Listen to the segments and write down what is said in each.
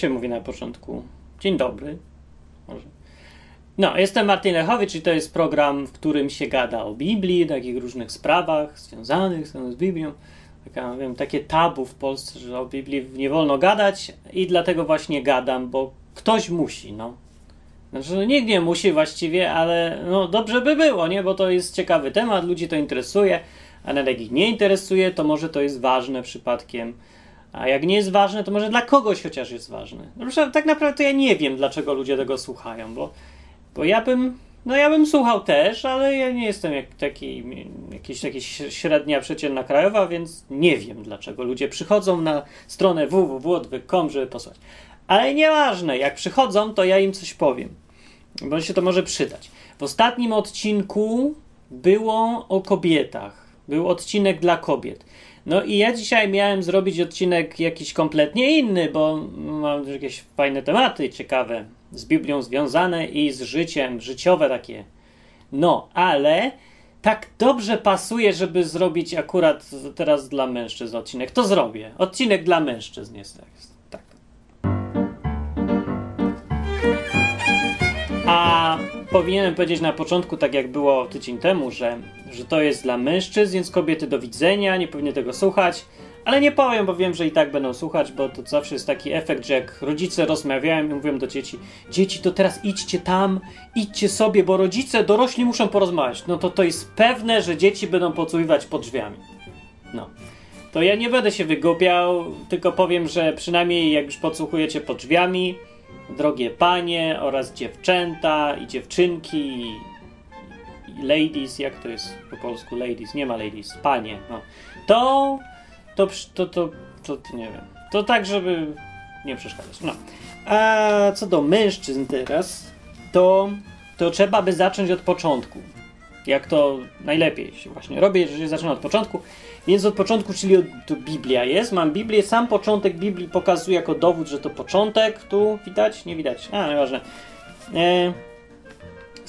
Się mówi na początku? Dzień dobry. Może. No, jestem Martin Lechowicz i to jest program, w którym się gada o Biblii, takich różnych sprawach związanych z Biblią. Taka, wiem, takie tabu w Polsce, że o Biblii nie wolno gadać i dlatego właśnie gadam, bo ktoś musi, no. Znaczy, no, nikt nie musi właściwie, ale no, dobrze by było, nie? Bo to jest ciekawy temat, ludzi to interesuje, a nawet jak ich nie interesuje, to może to jest ważne przypadkiem. A jak nie jest ważne, to może dla kogoś chociaż jest ważne. No, tak naprawdę to ja nie wiem, dlaczego ludzie tego słuchają, bo, bo ja bym, no ja bym słuchał też, ale ja nie jestem jak taki, jakiś, jakiś średnia przeciętna krajowa, więc nie wiem, dlaczego ludzie przychodzą na stronę www.odwyk.com, żeby posłuchać. Ale nieważne, jak przychodzą, to ja im coś powiem, bo się to może przydać. W ostatnim odcinku było o kobietach. Był odcinek dla kobiet. No i ja dzisiaj miałem zrobić odcinek jakiś kompletnie inny, bo mam jakieś fajne tematy ciekawe z Biblią związane i z życiem, życiowe takie. No, ale tak dobrze pasuje, żeby zrobić akurat teraz dla mężczyzn odcinek. To zrobię. Odcinek dla mężczyzn jest tak. A powinienem powiedzieć na początku, tak jak było tydzień temu, że, że to jest dla mężczyzn, więc kobiety do widzenia, nie powinny tego słuchać. Ale nie powiem, bo wiem, że i tak będą słuchać, bo to zawsze jest taki efekt, że jak rodzice rozmawiają i mówią do dzieci, dzieci to teraz idźcie tam, idźcie sobie, bo rodzice, dorośli muszą porozmawiać. No to to jest pewne, że dzieci będą podsłuchiwać pod drzwiami. No. To ja nie będę się wygłupiał, tylko powiem, że przynajmniej jak już podsłuchujecie pod drzwiami, drogie panie oraz dziewczęta i dziewczynki i, ladies, jak to jest po polsku ladies, nie ma ladies, panie, no. To, to, to, to, to, to nie wiem, to tak, żeby nie przeszkadzać, no. A co do mężczyzn teraz, to, to trzeba by zacząć od początku. Jak to najlepiej się właśnie robi, że się zaczyna od początku. Więc od początku, czyli od, tu Biblia jest. Mam Biblię, sam początek Biblii pokazuje jako dowód, że to początek. Tu widać? Nie widać. A, nieważne. E,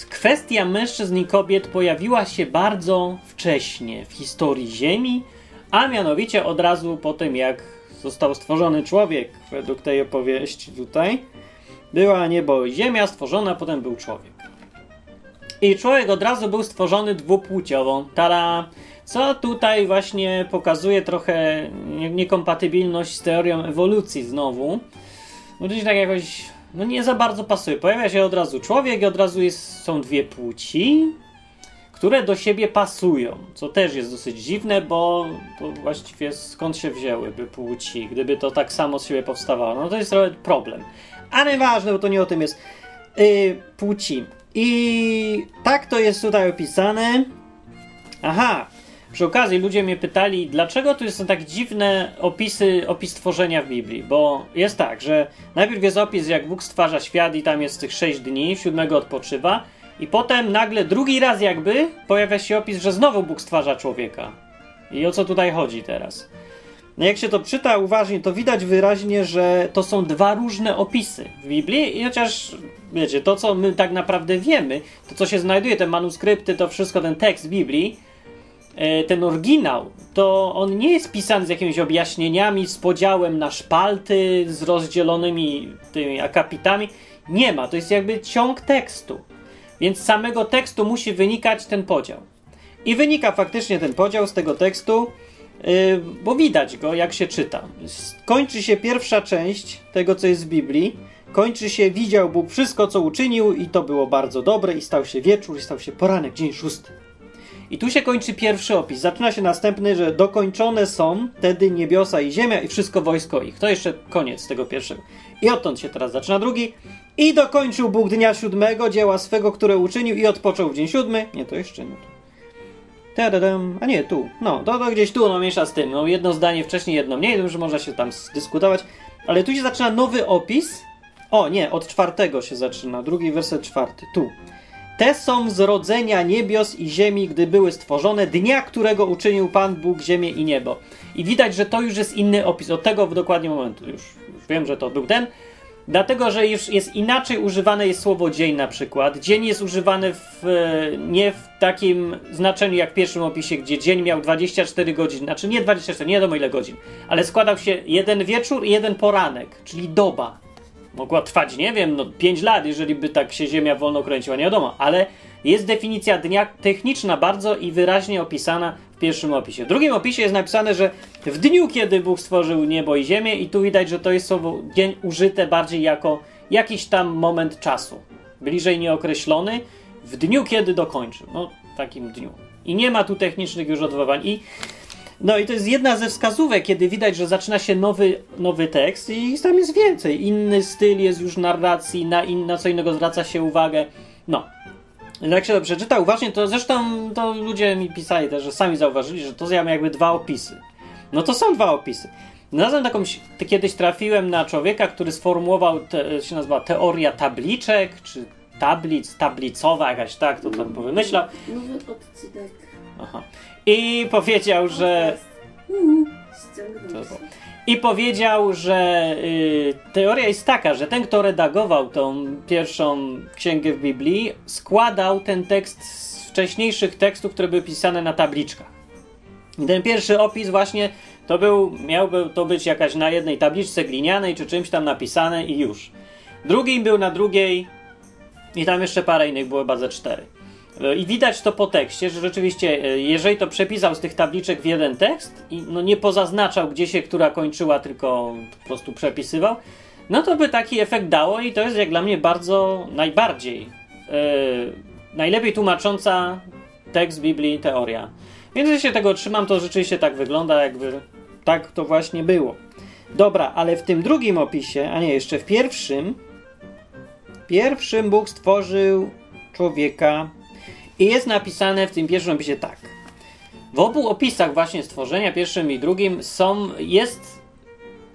kwestia mężczyzn i kobiet pojawiła się bardzo wcześnie w historii Ziemi, a mianowicie od razu po tym, jak został stworzony człowiek, według tej opowieści tutaj. Była niebo i ziemia stworzona, potem był człowiek. I człowiek od razu był stworzony dwupłciowo. Tara! Co tutaj właśnie pokazuje trochę niekompatybilność z teorią ewolucji znowu. Bo gdzieś tak jakoś, no nie za bardzo pasuje. Pojawia się od razu człowiek i od razu jest, są dwie płci, które do siebie pasują. Co też jest dosyć dziwne, bo, bo właściwie skąd się wzięłyby płci, gdyby to tak samo z siebie powstawało. No to jest trochę problem. Ale ważne, bo to nie o tym jest. Yy, płci. I tak to jest tutaj opisane. Aha, przy okazji ludzie mnie pytali, dlaczego tu są tak dziwne opisy, opis tworzenia w Biblii, bo jest tak, że najpierw jest opis, jak Bóg stwarza świat i tam jest tych sześć dni, siódmego odpoczywa i potem nagle drugi raz jakby pojawia się opis, że znowu Bóg stwarza człowieka. I o co tutaj chodzi teraz? No jak się to czyta uważnie, to widać wyraźnie, że to są dwa różne opisy w Biblii i chociaż, wiecie, to co my tak naprawdę wiemy, to co się znajduje, te manuskrypty, to wszystko, ten tekst Biblii, ten oryginał, to on nie jest pisany z jakimiś objaśnieniami, z podziałem na szpalty, z rozdzielonymi tymi akapitami. Nie ma, to jest jakby ciąg tekstu. Więc z samego tekstu musi wynikać ten podział. I wynika faktycznie ten podział z tego tekstu, yy, bo widać go, jak się czyta. Kończy się pierwsza część tego, co jest w Biblii. Kończy się, widział Bóg wszystko, co uczynił, i to było bardzo dobre, i stał się wieczór, i stał się poranek, dzień szósty. I tu się kończy pierwszy opis. Zaczyna się następny, że dokończone są wtedy niebiosa i ziemia i wszystko wojsko ich. To jeszcze koniec tego pierwszego. I odtąd się teraz zaczyna drugi. I dokończył Bóg dnia siódmego dzieła swego, które uczynił i odpoczął w dzień siódmy. Nie, to jeszcze nie. Tadadam. A nie, tu. No, to, to gdzieś tu, no miesza z tym. No, jedno zdanie wcześniej, jedno mniej, to już można się tam dyskutować. Ale tu się zaczyna nowy opis. O, nie, od czwartego się zaczyna. Drugi werset czwarty. Tu. Te są z rodzenia niebios i ziemi, gdy były stworzone, dnia, którego uczynił Pan Bóg ziemię i niebo. I widać, że to już jest inny opis. Od tego w dokładnie momentu już, już wiem, że to był ten. Dlatego, że już jest inaczej używane jest słowo dzień na przykład. Dzień jest używany w, nie w takim znaczeniu jak w pierwszym opisie, gdzie dzień miał 24 godziny, znaczy nie 24, nie wiadomo ile godzin, ale składał się jeden wieczór i jeden poranek, czyli doba. Mogła trwać, nie wiem, no 5 lat, jeżeli by tak się Ziemia wolno kręciła, nie wiadomo, ale jest definicja dnia techniczna bardzo i wyraźnie opisana w pierwszym opisie. W drugim opisie jest napisane, że w dniu, kiedy Bóg stworzył niebo i ziemię i tu widać, że to jest słowo dzień użyte bardziej jako jakiś tam moment czasu, bliżej nieokreślony, w dniu, kiedy dokończył. No, takim dniu. I nie ma tu technicznych już odwołań. I, no i to jest jedna ze wskazówek, kiedy widać, że zaczyna się nowy, nowy tekst i tam jest więcej. Inny styl jest już narracji, na, in, na co innego zwraca się uwagę. No. Jak się to przeczyta uważnie, to zresztą to ludzie mi pisali też, że sami zauważyli, że to ja jakby dwa opisy. No to są dwa opisy. Znalazłem taką, kiedyś trafiłem na człowieka, który sformułował, te, się nazywa teoria tabliczek, czy tablic, tablicowa jakaś, tak, to tam powymyślał. Nowy odcinek. Aha. I powiedział, że... I powiedział, że y, teoria jest taka, że ten, kto redagował tą pierwszą księgę w Biblii, składał ten tekst z wcześniejszych tekstów, które były pisane na tabliczkach. I ten pierwszy opis właśnie to był, miałby to być jakaś na jednej tabliczce glinianej czy czymś tam napisane i już. Drugi był na drugiej i tam jeszcze parę innych było chyba ze cztery. I widać to po tekście, że rzeczywiście, e, jeżeli to przepisał z tych tabliczek w jeden tekst i no nie pozaznaczał, gdzie się która kończyła, tylko po prostu przepisywał, no to by taki efekt dało i to jest jak dla mnie bardzo najbardziej yy, najlepiej tłumacząca tekst Biblii teoria. Więc jeśli się tego trzymam, to rzeczywiście tak wygląda, jakby tak to właśnie było. Dobra, ale w tym drugim opisie, a nie, jeszcze w pierwszym, pierwszym Bóg stworzył człowieka i jest napisane w tym pierwszym opisie tak. W obu opisach właśnie stworzenia, pierwszym i drugim, są, jest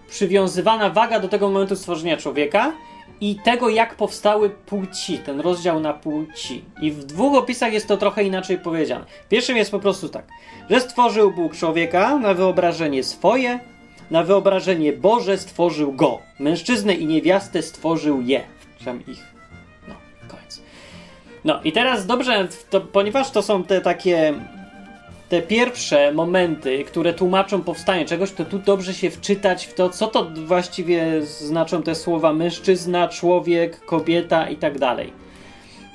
przywiązywana waga do tego momentu stworzenia człowieka i tego, jak powstały płci, ten rozdział na płci. I w dwóch opisach jest to trochę inaczej powiedziane. Pierwszym jest po prostu tak, że stworzył Bóg człowieka na wyobrażenie swoje, na wyobrażenie Boże stworzył go. Mężczyznę i niewiastę stworzył je. Tam ich. No, i teraz dobrze, to, ponieważ to są te takie te pierwsze momenty, które tłumaczą powstanie czegoś, to tu dobrze się wczytać w to, co to właściwie znaczą te słowa mężczyzna, człowiek, kobieta i tak dalej.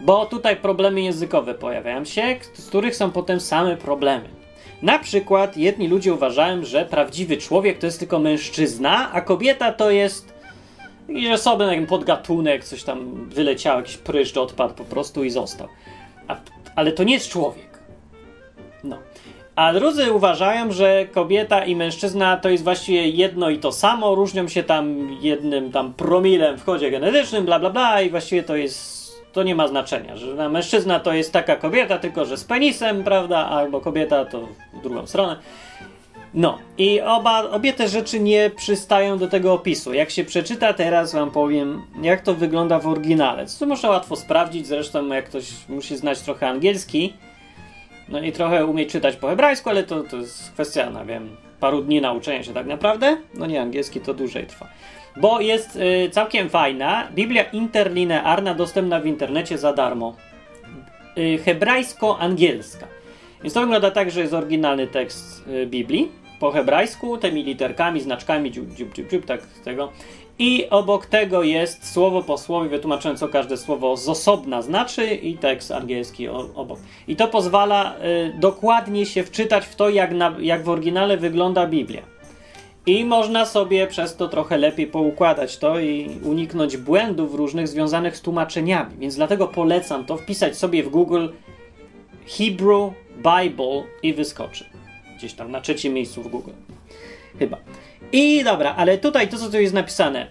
Bo tutaj problemy językowe pojawiają się, z których są potem same problemy. Na przykład jedni ludzie uważają, że prawdziwy człowiek to jest tylko mężczyzna, a kobieta to jest jakiś osobny podgatunek, coś tam wyleciał, jakiś pryszcz odpadł po prostu i został. A, ale to nie jest człowiek. No. A drudzy uważają, że kobieta i mężczyzna to jest właściwie jedno i to samo, różnią się tam jednym tam promilem w kodzie genetycznym, bla bla bla i właściwie to jest to nie ma znaczenia, że mężczyzna to jest taka kobieta, tylko że z penisem, prawda, albo kobieta to w drugą stronę. No, i oba, obie te rzeczy nie przystają do tego opisu. Jak się przeczyta, teraz wam powiem, jak to wygląda w oryginale. Co można łatwo sprawdzić, zresztą jak ktoś musi znać trochę angielski, no i trochę umieć czytać po hebrajsku, ale to, to jest kwestia, no wiem, paru dni nauczenia się tak naprawdę. No nie, angielski to dłużej trwa. Bo jest y, całkiem fajna Biblia interlinearna dostępna w internecie za darmo. Y, hebrajsko-angielska. Więc to wygląda tak, że jest oryginalny tekst y, Biblii po hebrajsku, tymi literkami, znaczkami, dziub, dziub, dziub, dziub, tak tego. I obok tego jest słowo po słowie wytłumaczone, co każde słowo z osobna znaczy i tekst angielski obok. I to pozwala y, dokładnie się wczytać w to, jak, na, jak w oryginale wygląda Biblia. I można sobie przez to trochę lepiej poukładać to i uniknąć błędów różnych związanych z tłumaczeniami. Więc dlatego polecam to wpisać sobie w Google Hebrew Bible i wyskoczy. Gdzieś tam na trzecim miejscu w Google. Chyba. I dobra, ale tutaj to, co tu jest napisane,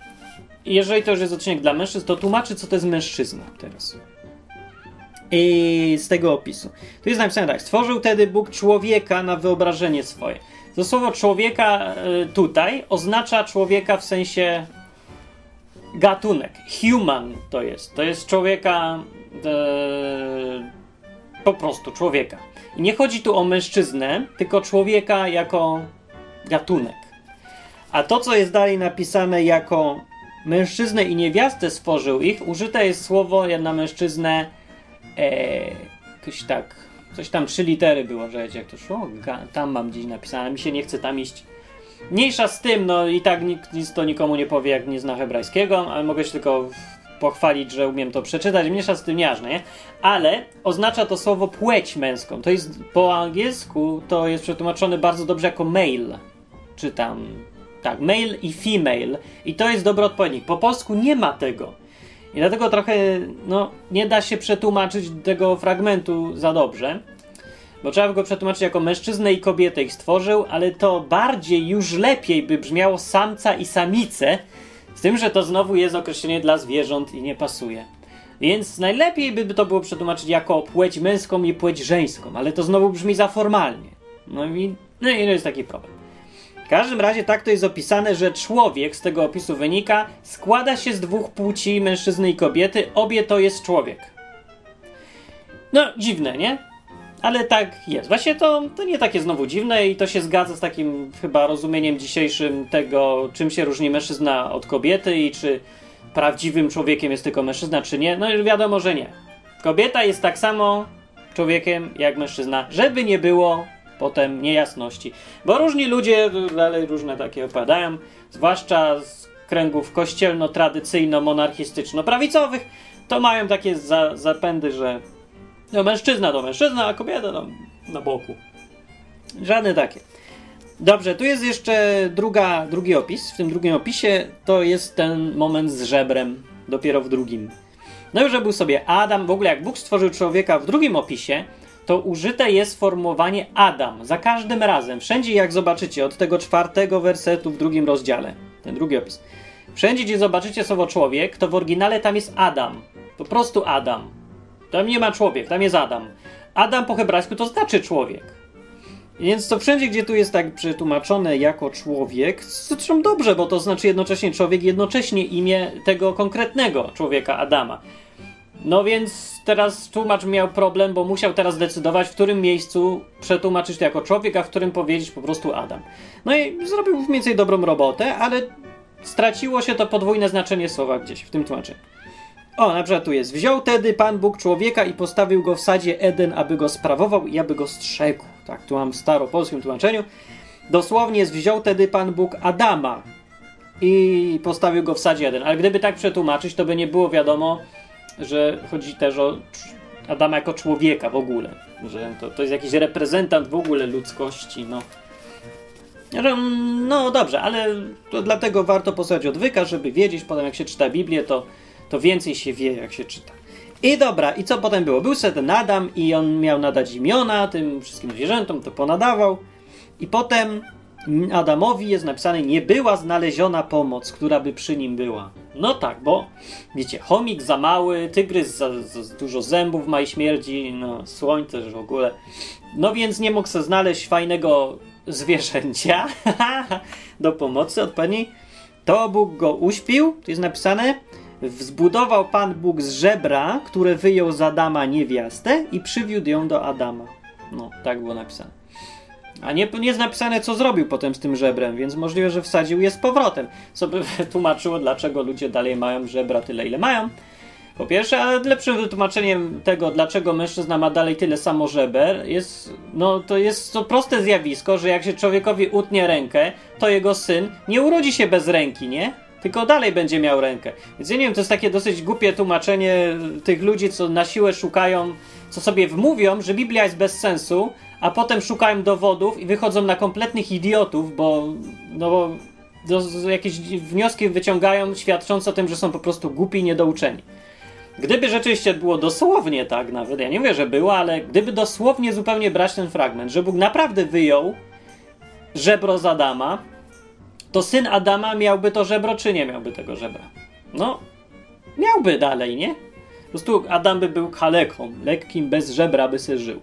jeżeli to już jest odcinek dla mężczyzn, to tłumaczy, co to jest mężczyzna teraz. I z tego opisu. Tu jest napisane tak. Stworzył wtedy Bóg człowieka na wyobrażenie swoje. To słowo człowieka e, tutaj oznacza człowieka w sensie gatunek. Human to jest. To jest człowieka e, po prostu człowieka. I nie chodzi tu o mężczyznę, tylko człowieka jako gatunek. A to, co jest dalej napisane jako mężczyznę i niewiastę stworzył ich, użyte jest słowo na mężczyznę e, tak, coś tam trzy litery było, że jak to szło, tam mam gdzieś napisane, mi się nie chce tam iść. Mniejsza z tym, no i tak nikt nic to nikomu nie powie, jak nie zna hebrajskiego, ale mogę się tylko pochwalić, że umiem to przeczytać. Mniejsza z tym nieważne, nie? Ale oznacza to słowo płeć męską. To jest po angielsku, to jest przetłumaczone bardzo dobrze jako male. Czy tam. Tak, male i female. I to jest dobry odpowiednik. Po polsku nie ma tego. I dlatego trochę, no, nie da się przetłumaczyć tego fragmentu za dobrze. Bo trzeba by go przetłumaczyć jako mężczyznę i kobietę ich stworzył, ale to bardziej, już lepiej by brzmiało samca i samicę, z tym, że to znowu jest określenie dla zwierząt i nie pasuje. Więc najlepiej by to było przetłumaczyć jako płeć męską i płeć żeńską, ale to znowu brzmi za formalnie. No i, no i jest taki problem. W każdym razie tak to jest opisane, że człowiek z tego opisu wynika, składa się z dwóch płci, mężczyzny i kobiety, obie to jest człowiek. No, dziwne, nie? Ale tak jest. Właśnie to, to nie takie znowu dziwne i to się zgadza z takim chyba rozumieniem dzisiejszym tego, czym się różni mężczyzna od kobiety i czy prawdziwym człowiekiem jest tylko mężczyzna, czy nie. No już wiadomo, że nie. Kobieta jest tak samo człowiekiem jak mężczyzna, żeby nie było potem niejasności. Bo różni ludzie dalej różne takie opadają, zwłaszcza z kręgów kościelno-tradycyjno-monarchistyczno-prawicowych, to mają takie za, zapędy, że no mężczyzna to mężczyzna, a kobieta tam na boku. Żadne takie. Dobrze, tu jest jeszcze druga, drugi opis. W tym drugim opisie to jest ten moment z żebrem, dopiero w drugim. No już był sobie Adam, w ogóle jak Bóg stworzył człowieka w drugim opisie, to użyte jest sformułowanie Adam. Za każdym razem, wszędzie jak zobaczycie, od tego czwartego wersetu w drugim rozdziale, ten drugi opis. Wszędzie, gdzie zobaczycie słowo człowiek, to w oryginale tam jest Adam. Po prostu Adam. Tam nie ma człowiek, tam jest Adam. Adam po hebrajsku to znaczy człowiek. Więc to wszędzie, gdzie tu jest tak przetłumaczone jako człowiek, zresztą dobrze, bo to znaczy jednocześnie człowiek, jednocześnie imię tego konkretnego człowieka, Adama. No więc teraz tłumacz miał problem, bo musiał teraz decydować, w którym miejscu przetłumaczyć to jako człowiek, a w którym powiedzieć po prostu Adam. No i zrobił mniej więcej dobrą robotę, ale straciło się to podwójne znaczenie słowa gdzieś w tym tłumaczeniu. O, na przykład tu jest. Wziął tedy Pan Bóg człowieka i postawił go w sadzie Eden, aby go sprawował i aby go strzegł. Tak, tu mam w staropolskim tłumaczeniu. Dosłownie jest wziął tedy Pan Bóg Adama i postawił go w sadzie Eden. Ale gdyby tak przetłumaczyć, to by nie było wiadomo, że chodzi też o Adama jako człowieka w ogóle. Że to, to jest jakiś reprezentant w ogóle ludzkości, no. No dobrze, ale to dlatego warto posłuchać odwyka, żeby wiedzieć potem jak się czyta Biblię, to to więcej się wie, jak się czyta. I dobra, i co potem było? Był sobie ten Adam i on miał nadać imiona tym wszystkim zwierzętom, to ponadawał. I potem Adamowi jest napisane, nie była znaleziona pomoc, która by przy nim była. No tak, bo wiecie, chomik za mały, tygrys za, za dużo zębów ma i śmierdzi, no słoń też w ogóle. No więc nie mógł sobie znaleźć fajnego zwierzęcia do pomocy odpowiedniej. To Bóg go uśpił, tu jest napisane, Wzbudował Pan Bóg z żebra, które wyjął z Adama niewiastę i przywiódł ją do Adama. No, tak było napisane. A nie, nie jest napisane, co zrobił potem z tym żebrem, więc możliwe, że wsadził je z powrotem. Co by tłumaczyło, dlaczego ludzie dalej mają żebra tyle, ile mają. Po pierwsze, ale lepszym wytłumaczeniem tego, dlaczego mężczyzna ma dalej tyle samo żeber, jest, no to jest to proste zjawisko, że jak się człowiekowi utnie rękę, to jego syn nie urodzi się bez ręki, nie? Tylko dalej będzie miał rękę. Więc ja nie wiem, to jest takie dosyć głupie tłumaczenie tych ludzi, co na siłę szukają, co sobie wmówią, że Biblia jest bez sensu, a potem szukają dowodów i wychodzą na kompletnych idiotów, bo, no bo do, do jakieś wnioski wyciągają świadczące o tym, że są po prostu głupi i niedouczeni. Gdyby rzeczywiście było dosłownie tak nawet, ja nie mówię, że było, ale gdyby dosłownie zupełnie brać ten fragment, że Bóg naprawdę wyjął żebro z Adama, to syn Adama miałby to żebro, czy nie miałby tego żebra? No, miałby dalej, nie? Po prostu Adam by był kaleką, lekkim, bez żebra by se żył.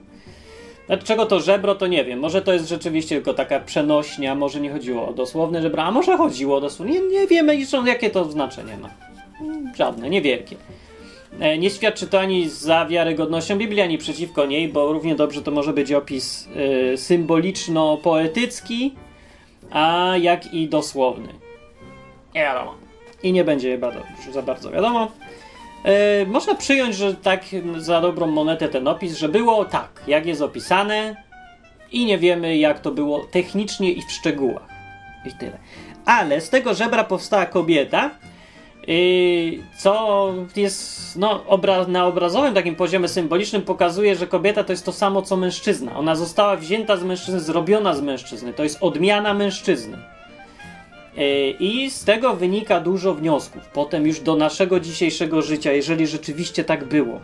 Dlaczego to żebro, to nie wiem. Może to jest rzeczywiście tylko taka przenośnia, może nie chodziło o dosłowne żebra, a może chodziło o dosłowne. Nie, nie wiemy, jakie to znaczenie ma. Żadne, niewielkie. E, nie świadczy to ani za wiarygodnością Biblii, ani przeciwko niej, bo równie dobrze to może być opis y, symboliczno-poetycki, a jak i dosłowny. Nie wiadomo. I nie będzie chyba za bardzo wiadomo. Yy, można przyjąć, że tak za dobrą monetę ten opis, że było tak, jak jest opisane i nie wiemy jak to było technicznie i w szczegółach. I tyle. Ale z tego żebra powstała kobieta, co jest no, obra na obrazowym takim poziomie symbolicznym pokazuje, że kobieta to jest to samo co mężczyzna. Ona została wzięta z mężczyzny, zrobiona z mężczyzny. To jest odmiana mężczyzny. Yy, I z tego wynika dużo wniosków. Potem już do naszego dzisiejszego życia, jeżeli rzeczywiście tak było.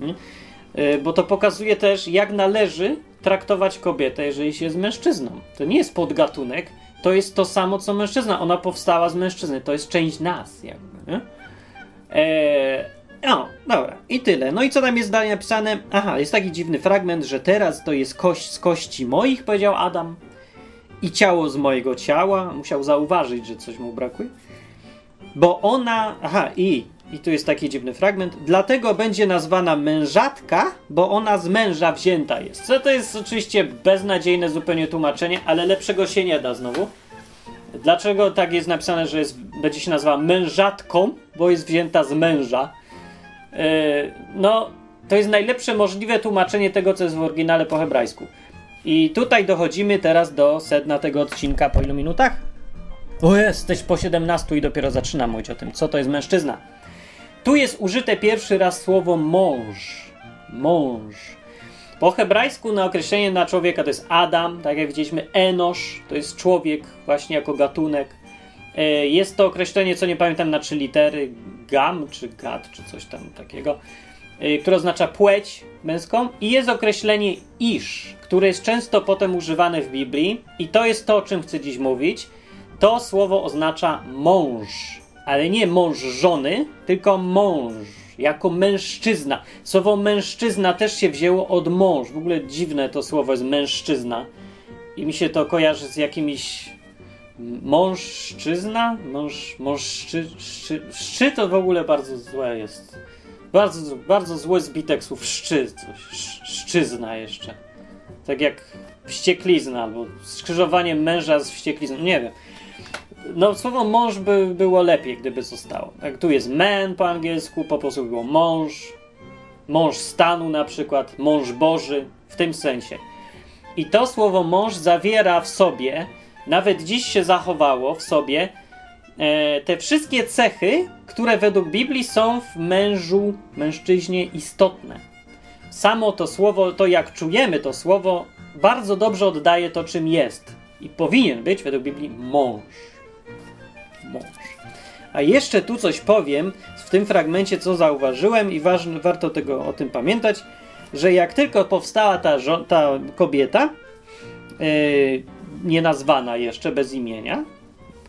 Yy, bo to pokazuje też, jak należy traktować kobietę, jeżeli się jest mężczyzną. To nie jest podgatunek, to jest to samo co mężczyzna. Ona powstała z mężczyzny, to jest część nas, jakby. Nie? Eee, no, dobra, i tyle. No i co tam jest dalej napisane? Aha, jest taki dziwny fragment, że teraz to jest kość z kości moich, powiedział Adam, i ciało z mojego ciała. Musiał zauważyć, że coś mu brakuje. Bo ona. Aha, i i tu jest taki dziwny fragment. Dlatego będzie nazwana mężatka, bo ona z męża wzięta jest. Co to jest oczywiście beznadziejne zupełnie tłumaczenie, ale lepszego się nie da znowu. Dlaczego tak jest napisane, że jest, będzie się nazywała mężatką? Bo jest wzięta z męża. Yy, no, to jest najlepsze możliwe tłumaczenie tego, co jest w oryginale po hebrajsku. I tutaj dochodzimy teraz do sedna tego odcinka po ilu minutach? O, jesteś po 17 i dopiero zaczynam mówić o tym, co to jest mężczyzna. Tu jest użyte pierwszy raz słowo mąż. Mąż. Po hebrajsku na określenie na człowieka to jest Adam, tak jak widzieliśmy, Enosz to jest człowiek właśnie jako gatunek. E, jest to określenie, co nie pamiętam na trzy litery, gam czy gad czy coś tam takiego, e, które oznacza płeć męską. I jest określenie isz, które jest często potem używane w Biblii i to jest to, o czym chcę dziś mówić. To słowo oznacza mąż ale nie mąż żony, tylko mąż, jako mężczyzna. Słowo mężczyzna też się wzięło od mąż. W ogóle dziwne to słowo jest mężczyzna. I mi się to kojarzy z jakimiś mążczyzna? Mąż, mążczy, szczy, szczy to w ogóle bardzo złe jest. Bardzo, bardzo zły zbitek słów szczy, coś, szczyzna jeszcze. Tak jak wścieklizna, albo skrzyżowanie męża z wścieklizną, nie wiem. No, słowo mąż by było lepiej, gdyby zostało. Tak, tu jest man po angielsku, po prostu było mąż, mąż stanu na przykład, mąż Boży, w tym sensie. I to słowo mąż zawiera w sobie, nawet dziś się zachowało w sobie, e, te wszystkie cechy, które według Biblii są w mężu, mężczyźnie istotne. Samo to słowo, to jak czujemy to słowo, bardzo dobrze oddaje to, czym jest. I powinien być według Biblii mąż mąż. A jeszcze tu coś powiem w tym fragmencie, co zauważyłem i warto tego o tym pamiętać, że jak tylko powstała ta, ta kobieta, yy, nienazwana jeszcze, bez imienia,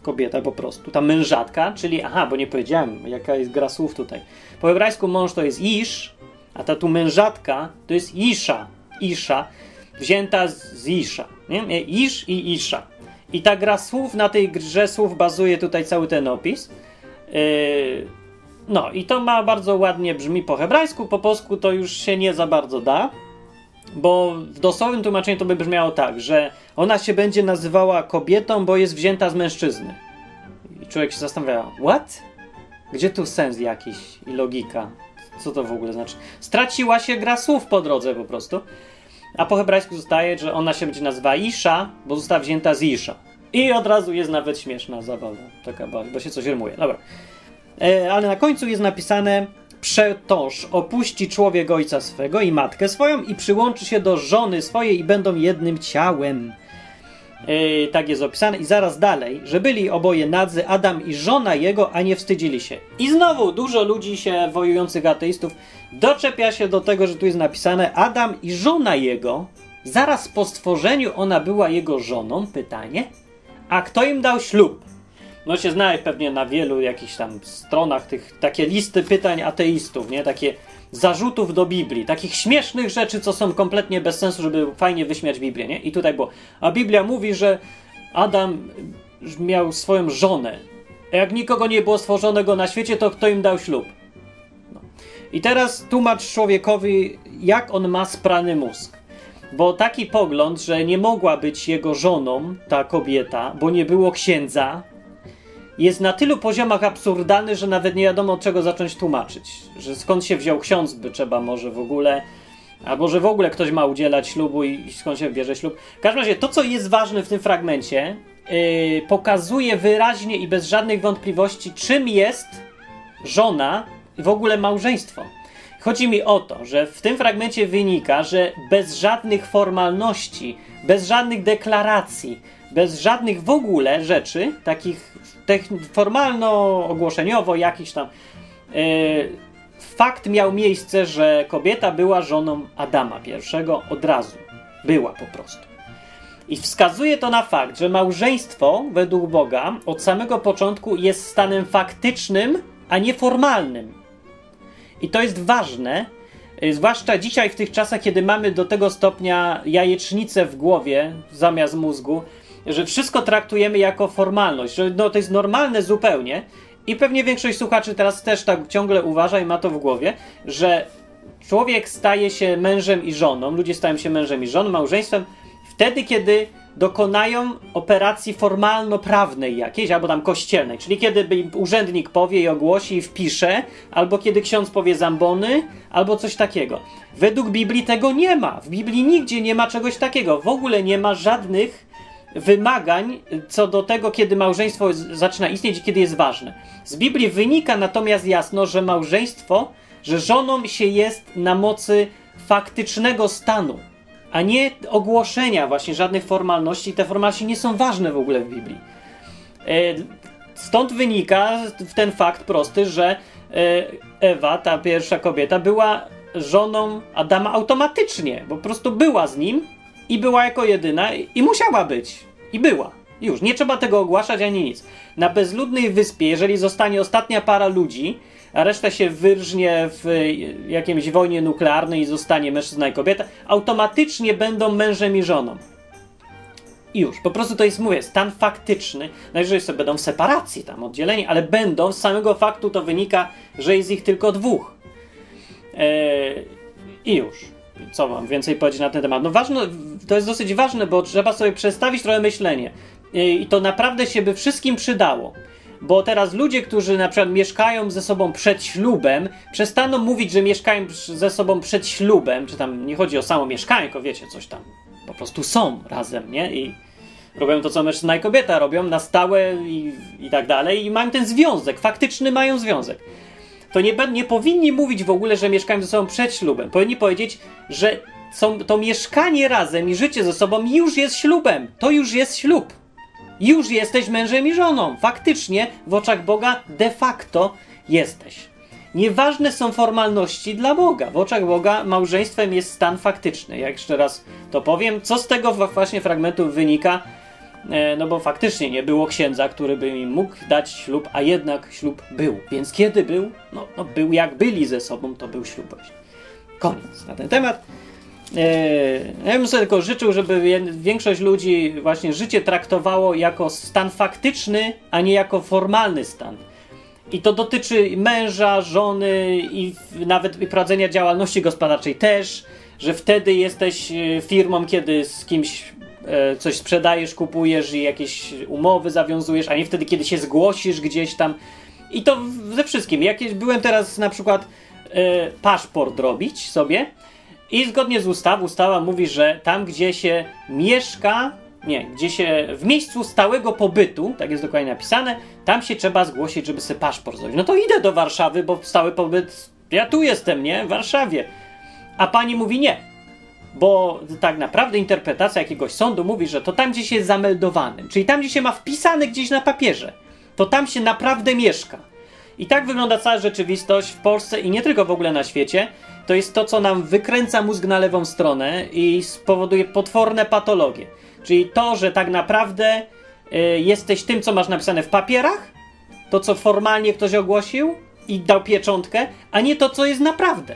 kobieta po prostu, ta mężatka, czyli, aha, bo nie powiedziałem, jaka jest gra słów tutaj. Po hebrajsku mąż to jest isz, a ta tu mężatka to jest isza, isza, wzięta z isza, nie? Isz i isza. I ta gra słów, na tej grze słów bazuje tutaj cały ten opis. Yy, no i to ma bardzo ładnie brzmi po hebrajsku, po polsku to już się nie za bardzo da, bo w dosłownym tłumaczeniu to by brzmiało tak, że ona się będzie nazywała kobietą, bo jest wzięta z mężczyzny. I człowiek się zastanawia, what? Gdzie tu sens jakiś i logika? Co to w ogóle znaczy? Straciła się gra słów po drodze po prostu. A po hebrajsku zostaje, że ona się będzie nazywała Isza, bo została wzięta z Isza. I od razu jest nawet śmieszna zabawa. Taka, bo się coś rymuje. Dobra. E, ale na końcu jest napisane Przetoż opuści człowiek ojca swego i matkę swoją i przyłączy się do żony swojej i będą jednym ciałem. Yy, tak jest opisane. I zaraz dalej, że byli oboje nadzy, Adam i żona jego, a nie wstydzili się. I znowu dużo ludzi się, wojujących ateistów, doczepia się do tego, że tu jest napisane Adam i żona jego. Zaraz po stworzeniu ona była jego żoną. Pytanie. A kto im dał ślub? No się znaleźć pewnie na wielu jakichś tam stronach tych takie listy pytań ateistów, nie? Takie zarzutów do Biblii, takich śmiesznych rzeczy, co są kompletnie bez sensu, żeby fajnie wyśmiać Biblię, nie? I tutaj było, a Biblia mówi, że Adam miał swoją żonę. A jak nikogo nie było stworzonego na świecie, to kto im dał ślub? No. I teraz tłumacz człowiekowi, jak on ma sprany mózg. Bo taki pogląd, że nie mogła być jego żoną ta kobieta, bo nie było księdza, jest na tylu poziomach absurdalny, że nawet nie wiadomo od czego zacząć tłumaczyć. Że skąd się wziął ksiądz, by trzeba może w ogóle, albo że w ogóle ktoś ma udzielać ślubu i skąd się bierze ślub. W każdym razie to, co jest ważne w tym fragmencie, yy, pokazuje wyraźnie i bez żadnych wątpliwości, czym jest żona i w ogóle małżeństwo. Chodzi mi o to, że w tym fragmencie wynika, że bez żadnych formalności, bez żadnych deklaracji, bez żadnych w ogóle rzeczy, takich formalno-ogłoszeniowo, jakiś tam, yy, fakt miał miejsce, że kobieta była żoną Adama I od razu. Była po prostu. I wskazuje to na fakt, że małżeństwo według Boga od samego początku jest stanem faktycznym, a nie formalnym. I to jest ważne, y, zwłaszcza dzisiaj w tych czasach, kiedy mamy do tego stopnia jajecznicę w głowie zamiast mózgu, że wszystko traktujemy jako formalność, że no, to jest normalne zupełnie. I pewnie większość słuchaczy teraz też tak ciągle uważa i ma to w głowie, że człowiek staje się mężem i żoną, ludzie stają się mężem i żoną, małżeństwem, wtedy, kiedy dokonają operacji formalno-prawnej jakiejś, albo tam kościelnej, czyli kiedy urzędnik powie i ogłosi i wpisze, albo kiedy ksiądz powie zambony, albo coś takiego. Według Biblii tego nie ma. W Biblii nigdzie nie ma czegoś takiego. W ogóle nie ma żadnych wymagań co do tego, kiedy małżeństwo zaczyna istnieć i kiedy jest ważne. Z Biblii wynika natomiast jasno, że małżeństwo, że żoną się jest na mocy faktycznego stanu a nie ogłoszenia właśnie żadnych formalności. Te formalności nie są ważne w ogóle w Biblii. E, stąd wynika ten fakt prosty, że e, Ewa, ta pierwsza kobieta, była żoną Adama automatycznie, bo po prostu była z nim i była jako jedyna i musiała być. I była. Już, nie trzeba tego ogłaszać ani nic. Na bezludnej wyspie, jeżeli zostanie ostatnia para ludzi, a reszta się wyrżnie w jakiejś wojnie nuklearnej i zostanie mężczyzna i kobieta, automatycznie będą mężem i żoną. I już, po prostu to jest, mówię, stan faktyczny. Najwyżej sobie będą w separacji, tam oddzieleni, ale będą, z samego faktu to wynika, że jest ich tylko dwóch. Eee, I już. Co mam więcej powiedzieć na ten temat? No ważne, to jest dosyć ważne, bo trzeba sobie przestawić trochę myślenie. I to naprawdę się by wszystkim przydało bo teraz ludzie, którzy na przykład mieszkają ze sobą przed ślubem, przestaną mówić, że mieszkają ze sobą przed ślubem, czy tam nie chodzi o samo mieszkanie, tylko wiecie, coś tam po prostu są razem, nie? I robią to, co mężczyzna i kobieta robią na stałe i, i tak dalej, i mają ten związek, faktyczny mają związek. To nie, nie powinni mówić w ogóle, że mieszkają ze sobą przed ślubem. Powinni powiedzieć, że są, to mieszkanie razem i życie ze sobą już jest ślubem. To już jest ślub. Już jesteś mężem i żoną. Faktycznie w oczach Boga de facto jesteś. Nieważne są formalności dla Boga. W oczach Boga małżeństwem jest stan faktyczny. Jak jeszcze raz to powiem, co z tego właśnie fragmentu wynika? E, no bo faktycznie nie było księdza, który by mi mógł dać ślub, a jednak ślub był. Więc kiedy był? No, no był jak byli ze sobą, to był ślub właśnie. Koniec na ten temat. Eee, ja bym sobie tylko życzył, żeby większość ludzi właśnie życie traktowało jako stan faktyczny, a nie jako formalny stan. I to dotyczy męża, żony i nawet prowadzenia działalności gospodarczej też, że wtedy jesteś e, firmą, kiedy z kimś e, coś sprzedajesz, kupujesz i jakieś umowy zawiązujesz, a nie wtedy, kiedy się zgłosisz gdzieś tam. I to ze wszystkim. Jakieś byłem teraz na przykład e, paszport robić sobie i zgodnie z ustawą, ustawa mówi, że tam, gdzie się mieszka, nie, gdzie się w miejscu stałego pobytu, tak jest dokładnie napisane, tam się trzeba zgłosić, żeby sobie paszport zrobić. No to idę do Warszawy, bo stały pobyt, ja tu jestem, nie? W Warszawie. A pani mówi nie. Bo tak naprawdę interpretacja jakiegoś sądu mówi, że to tam, gdzie się jest zameldowanym, czyli tam, gdzie się ma wpisane gdzieś na papierze, to tam się naprawdę mieszka. I tak wygląda cała rzeczywistość w Polsce i nie tylko w ogóle na świecie to jest to, co nam wykręca mózg na lewą stronę i spowoduje potworne patologie. Czyli to, że tak naprawdę y, jesteś tym, co masz napisane w papierach, to, co formalnie ktoś ogłosił i dał pieczątkę, a nie to, co jest naprawdę.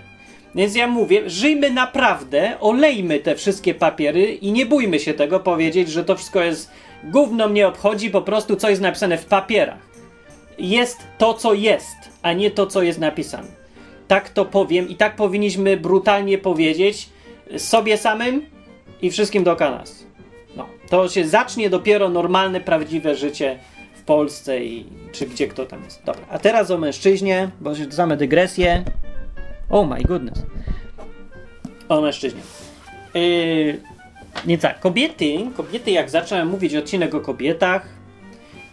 Więc ja mówię, żyjmy naprawdę, olejmy te wszystkie papiery i nie bójmy się tego powiedzieć, że to wszystko jest gówno mnie obchodzi, po prostu co jest napisane w papierach. Jest to, co jest, a nie to, co jest napisane tak to powiem i tak powinniśmy brutalnie powiedzieć sobie samym i wszystkim dookoła nas. No, to się zacznie dopiero normalne, prawdziwe życie w Polsce i czy gdzie kto tam jest. Dobra, a teraz o mężczyźnie, bo same dygresje. Oh my goodness. O mężczyźnie. Yy, Więc tak, kobiety, kobiety, jak zacząłem mówić odcinek o kobietach,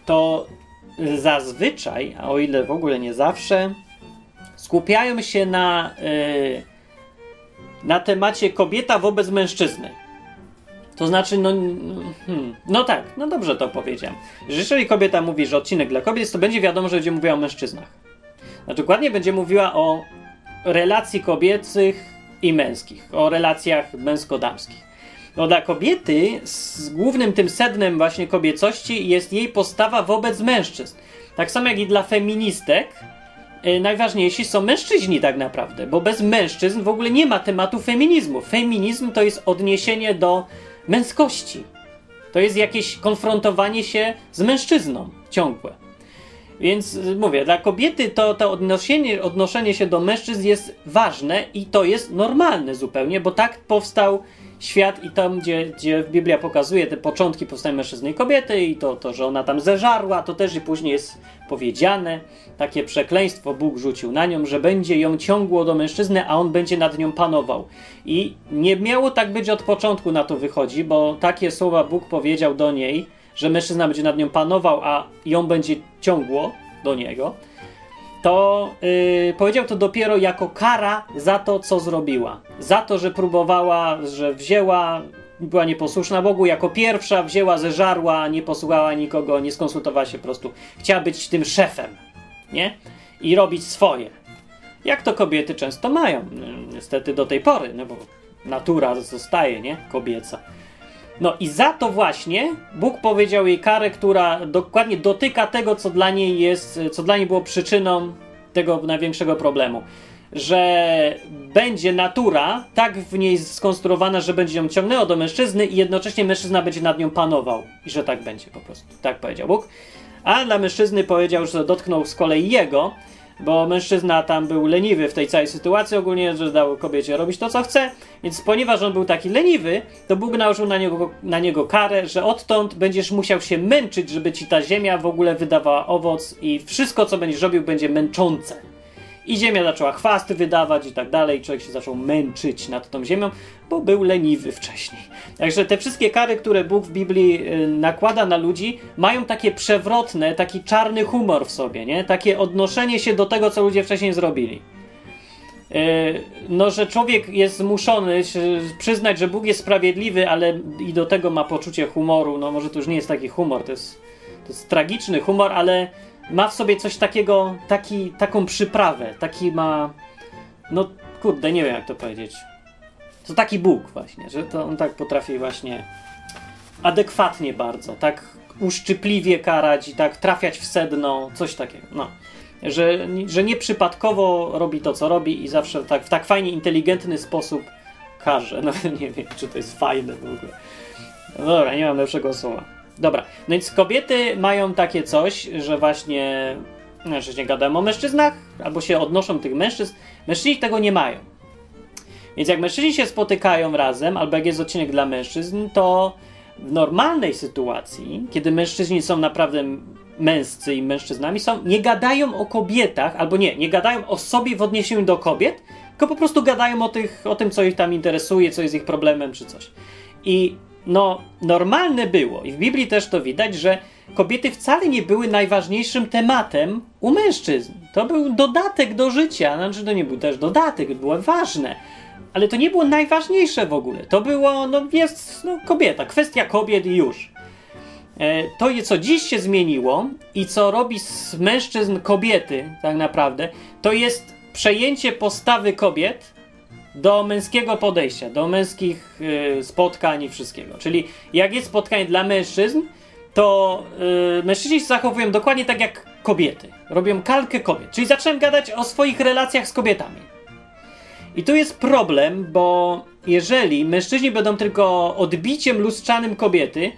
to zazwyczaj, a o ile w ogóle nie zawsze, skupiają się na, yy, na temacie kobieta wobec mężczyzny. To znaczy, no, hmm, no tak, no dobrze to powiedziałem. Że jeżeli kobieta mówi, że odcinek dla kobiet, to będzie wiadomo, że będzie mówiła o mężczyznach. A dokładnie będzie mówiła o relacji kobiecych i męskich, o relacjach męsko-damskich. No dla kobiety z głównym tym sednem właśnie kobiecości jest jej postawa wobec mężczyzn. Tak samo jak i dla feministek yy, najważniejsi są mężczyźni tak naprawdę, bo bez mężczyzn w ogóle nie ma tematu feminizmu. Feminizm to jest odniesienie do męskości. To jest jakieś konfrontowanie się z mężczyzną ciągłe. Więc y, mówię, dla kobiety to, to odnoszenie, odnoszenie się do mężczyzn jest ważne i to jest normalne zupełnie, bo tak powstał świat i tam, gdzie, gdzie Biblia pokazuje te początki powstania mężczyzny i kobiety i to, to, że ona tam zeżarła, to też i później jest powiedziane, takie przekleństwo Bóg rzucił na nią, że będzie ją ciągło do mężczyzny, a on będzie nad nią panował. I nie miało tak być od początku na to wychodzi, bo takie słowa Bóg powiedział do niej, że mężczyzna będzie nad nią panował, a ją będzie ciągło do niego to yy, powiedział to dopiero jako kara za to, co zrobiła. Za to, że próbowała, że wzięła, była nieposłuszna Bogu, jako pierwsza wzięła, zeżarła, nie posłuchała nikogo, nie skonsultowała się po prostu. Chciała być tym szefem, nie? I robić swoje. Jak to kobiety często mają, niestety do tej pory, no bo natura zostaje, nie? Kobieca. No i za to właśnie Bóg powiedział jej karę, która dokładnie dotyka tego, co dla niej jest, co dla niej było przyczyną tego największego problemu. Że będzie natura tak w niej skonstruowana, że będzie ją ciągnęła do mężczyzny i jednocześnie mężczyzna będzie nad nią panował. I że tak będzie po prostu. Tak powiedział Bóg. A dla mężczyzny powiedział, że dotknął z kolei jego, bo mężczyzna tam był leniwy w tej całej sytuacji ogólnie, że dał kobiecie robić to, co chce, więc ponieważ on był taki leniwy, to Bóg nałożył na niego, na niego karę, że odtąd będziesz musiał się męczyć, żeby ci ta ziemia w ogóle wydawała owoc i wszystko, co będziesz robił, będzie męczące. I ziemia zaczęła chwasty wydawać i tak dalej. Człowiek się zaczął męczyć nad tą ziemią, bo był leniwy wcześniej. Także te wszystkie kary, które Bóg w Biblii y, nakłada na ludzi, mają takie przewrotne, taki czarny humor w sobie, nie? Takie odnoszenie się do tego, co ludzie wcześniej zrobili. Y, no, że człowiek jest zmuszony przyznać, że Bóg jest sprawiedliwy, ale i do tego ma poczucie humoru. No, może to już nie jest taki humor, to jest, to jest tragiczny humor, ale ma w sobie coś takiego, taki, taką przyprawę, taki ma, no kurde, nie wiem jak to powiedzieć. To taki Bóg właśnie, że to on tak potrafi właśnie adekwatnie bardzo, tak uszczypliwie karać i tak trafiać w sedno, coś takiego, no. Że, że nieprzypadkowo robi to, co robi i zawsze tak, w tak fajnie inteligentny sposób karze. No nie wiem, czy to jest fajne w ogóle. No dobra, nie mam lepszego słowa. Dobra, no więc kobiety mają takie coś, że właśnie mężczyźni nie gadają o mężczyznach, albo się odnoszą tych mężczyzn. Mężczyźni tego nie mają. Więc jak mężczyźni się spotykają razem, albo jak jest odcinek dla mężczyzn, to w normalnej sytuacji, kiedy mężczyźni są naprawdę męscy i mężczyznami są, nie gadają o kobietach, albo nie, nie gadają o sobie w odniesieniu do kobiet, tylko po prostu gadają o, tych, o tym, co ich tam interesuje, co jest ich problemem, czy coś. I no, normalne było, i w Biblii też to widać, że kobiety wcale nie były najważniejszym tematem u mężczyzn. To był dodatek do życia, znaczy to nie był też dodatek, było ważne. Ale to nie było najważniejsze w ogóle. To było, no jest no, kobieta, kwestia kobiet i już. E, to, co dziś się zmieniło i co robi z mężczyzn kobiety, tak naprawdę, to jest przejęcie postawy kobiet do męskiego podejścia, do męskich y, spotkań i wszystkiego. Czyli jak jest spotkanie dla mężczyzn, to y, mężczyźni się zachowują dokładnie tak jak kobiety. Robią kalkę kobiet. Czyli zacząłem gadać o swoich relacjach z kobietami. I tu jest problem, bo jeżeli mężczyźni będą tylko odbiciem lustrzanym kobiety,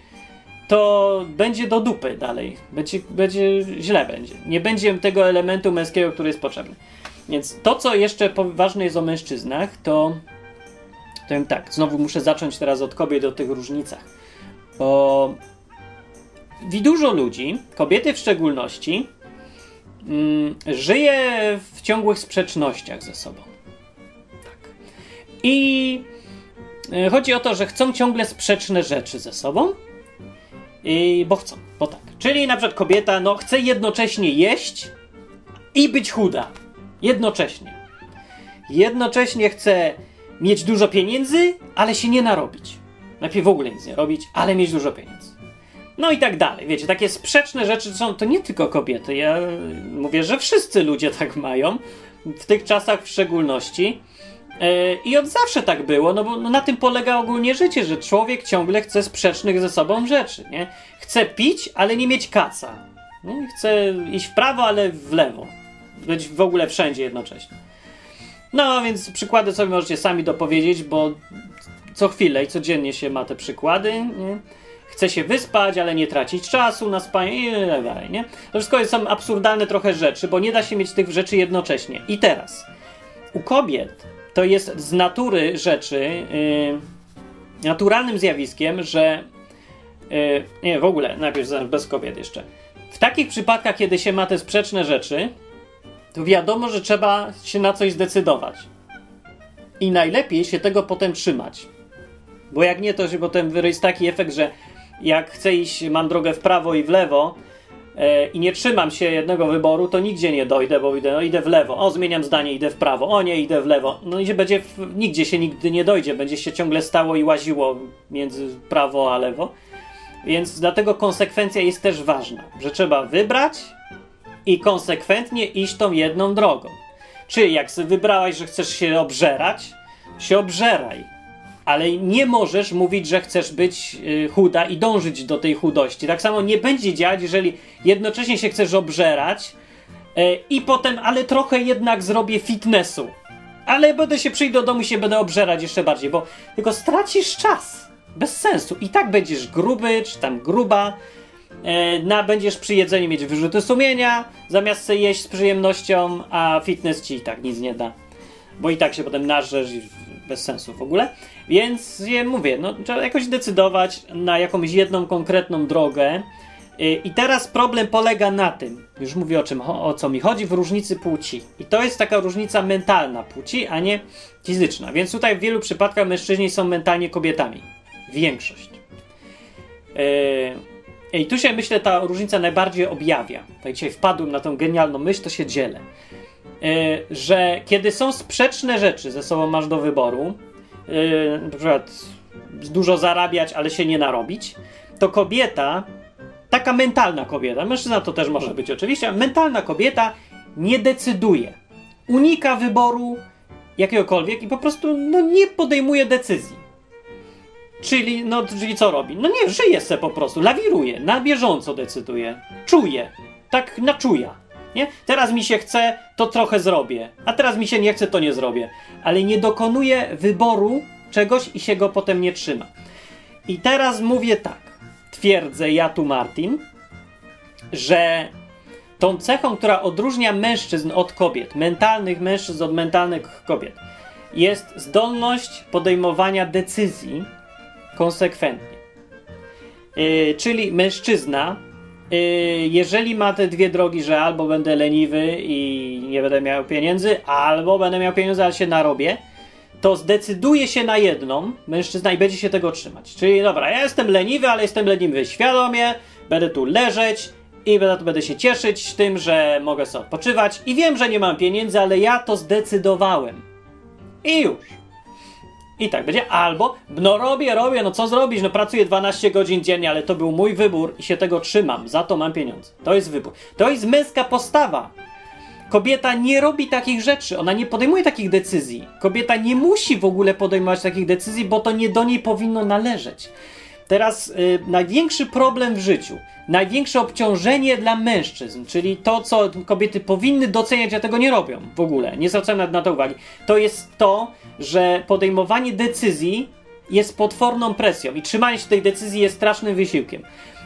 to będzie do dupy dalej. Będzie, będzie źle będzie. Nie będzie tego elementu męskiego, który jest potrzebny. Więc to, co jeszcze ważne jest o mężczyznach, to powiem tak, znowu muszę zacząć teraz od kobiet o tych różnicach. Bo dużo ludzi, kobiety w szczególności, mm, żyje w ciągłych sprzecznościach ze sobą. Tak. I E, chodzi o to, że chcą ciągle sprzeczne rzeczy ze sobą, i, bo chcą, bo tak. Czyli na przykład kobieta no, chce jednocześnie jeść i być chuda. Jednocześnie. Jednocześnie chce mieć dużo pieniędzy, ale się nie narobić. Najpierw w ogóle nic nie robić, ale mieć dużo pieniędzy. No i tak dalej. Wiecie, takie sprzeczne rzeczy są to nie tylko kobiety. Ja mówię, że wszyscy ludzie tak mają, w tych czasach w szczególności. E, I od zawsze tak było, no bo no na tym polega ogólnie życie, że człowiek ciągle chce sprzecznych ze sobą rzeczy, nie? Chce pić, ale nie mieć kaca. Nie? Chce iść w prawo, ale w lewo. Być w ogóle wszędzie jednocześnie. No, więc przykłady sobie możecie sami dopowiedzieć, bo co chwilę i codziennie się ma te przykłady, nie? Chce się wyspać, ale nie tracić czasu na spanie i tak dalej, nie? To wszystko są absurdalne trochę rzeczy, bo nie da się mieć tych rzeczy jednocześnie. I teraz, u kobiet to jest z natury rzeczy yy, naturalnym zjawiskiem, że yy, nie, w ogóle, najpierw bez kobiet jeszcze. W takich przypadkach, kiedy się ma te sprzeczne rzeczy, to wiadomo, że trzeba się na coś zdecydować. I najlepiej się tego potem trzymać. Bo jak nie, to się potem jest taki efekt, że jak chcę iść, mam drogę w prawo i w lewo e, i nie trzymam się jednego wyboru, to nigdzie nie dojdę, bo idę, no, idę w lewo. O, zmieniam zdanie, idę w prawo. O nie, idę w lewo. No i będzie, w, nigdzie się nigdy nie dojdzie. Będzie się ciągle stało i łaziło między prawo a lewo. Więc dlatego konsekwencja jest też ważna, że trzeba wybrać i konsekwentnie iść tą jedną drogą. Czy jak wybrałeś, że chcesz się obżerać, się obżeraj ale nie możesz mówić, że chcesz być y, chuda i dążyć do tej chudości. Tak samo nie będzie działać, jeżeli jednocześnie się chcesz obżerać y, i potem, ale trochę jednak zrobię fitnessu. Ale będę się przyjść do domu i się będę obżerać jeszcze bardziej, bo tylko stracisz czas. Bez sensu. I tak będziesz gruby, czy tam gruba. Y, na, będziesz przy jedzeniu mieć wyrzuty sumienia, zamiast sobie jeść z przyjemnością, a fitness ci i tak nic nie da. Bo i tak się potem narzesz i bez sensu w ogóle. Więc ja mówię, no, trzeba jakoś decydować na jakąś jedną konkretną drogę. Y, I teraz problem polega na tym, już mówię o czym, o co mi chodzi, w różnicy płci. I to jest taka różnica mentalna płci, a nie fizyczna. Więc tutaj w wielu przypadkach mężczyźni są mentalnie kobietami. Większość. Yy, I tu się myślę ta różnica najbardziej objawia. Tak dzisiaj wpadłem na tą genialną myśl, to się dzielę. Yy, że kiedy są sprzeczne rzeczy ze sobą masz do wyboru, yy, na przykład dużo zarabiać, ale się nie narobić, to kobieta, taka mentalna kobieta, mężczyzna to też może być oczywiście, mentalna kobieta nie decyduje. Unika wyboru jakiegokolwiek i po prostu no, nie podejmuje decyzji. Czyli, no, czyli co robi? No nie, żyje se po prostu, lawiruje, na bieżąco decyduje, czuje, tak na czuja. Nie? Teraz mi się chce, to trochę zrobię, a teraz mi się nie chce, to nie zrobię. Ale nie dokonuje wyboru czegoś i się go potem nie trzyma. I teraz mówię tak, twierdzę ja tu Martin, że tą cechą, która odróżnia mężczyzn od kobiet, mentalnych mężczyzn od mentalnych kobiet, jest zdolność podejmowania decyzji konsekwentnie. Yy, czyli mężczyzna Y, jeżeli ma te dwie drogi, że albo będę leniwy i nie będę miał pieniędzy, albo będę miał pieniądze, ale się narobię, to zdecyduje się na jedną mężczyzna i będzie się tego trzymać. Czyli dobra, ja jestem leniwy, ale jestem leniwy świadomie, będę tu leżeć i będę się cieszyć tym, że mogę sobie odpoczywać i wiem, że nie mam pieniędzy, ale ja to zdecydowałem. I już. I tak będzie. Albo, no robię, robię, no co zrobić? No pracuję 12 godzin dziennie, ale to był mój wybór i się tego trzymam. Za to mam pieniądze. To jest wybór. To jest męska postawa. Kobieta nie robi takich rzeczy, ona nie podejmuje takich decyzji. Kobieta nie musi w ogóle podejmować takich decyzji, bo to nie do niej powinno należeć. Teraz y, największy problem w życiu, największe obciążenie dla mężczyzn, czyli to, co kobiety powinny doceniać, a tego nie robią w ogóle, nie zwracają na to uwagi, to jest to, że podejmowanie decyzji jest potworną presją i trzymanie się tej decyzji jest strasznym wysiłkiem.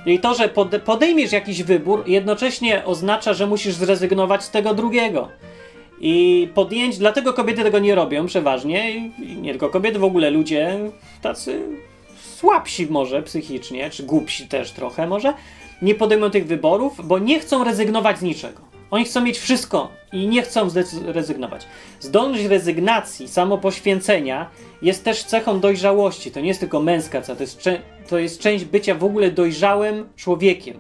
I to, że podejmiesz jakiś wybór, jednocześnie oznacza, że musisz zrezygnować z tego drugiego. I podjęć, dlatego kobiety tego nie robią przeważnie, i nie tylko kobiety, w ogóle ludzie tacy słabsi może psychicznie, czy głupsi też trochę może, nie podejmują tych wyborów, bo nie chcą rezygnować z niczego. Oni chcą mieć wszystko i nie chcą rezygnować. Zdolność rezygnacji, samopoświęcenia jest też cechą dojrzałości. To nie jest tylko męska cecha, to jest, to jest część bycia w ogóle dojrzałym człowiekiem,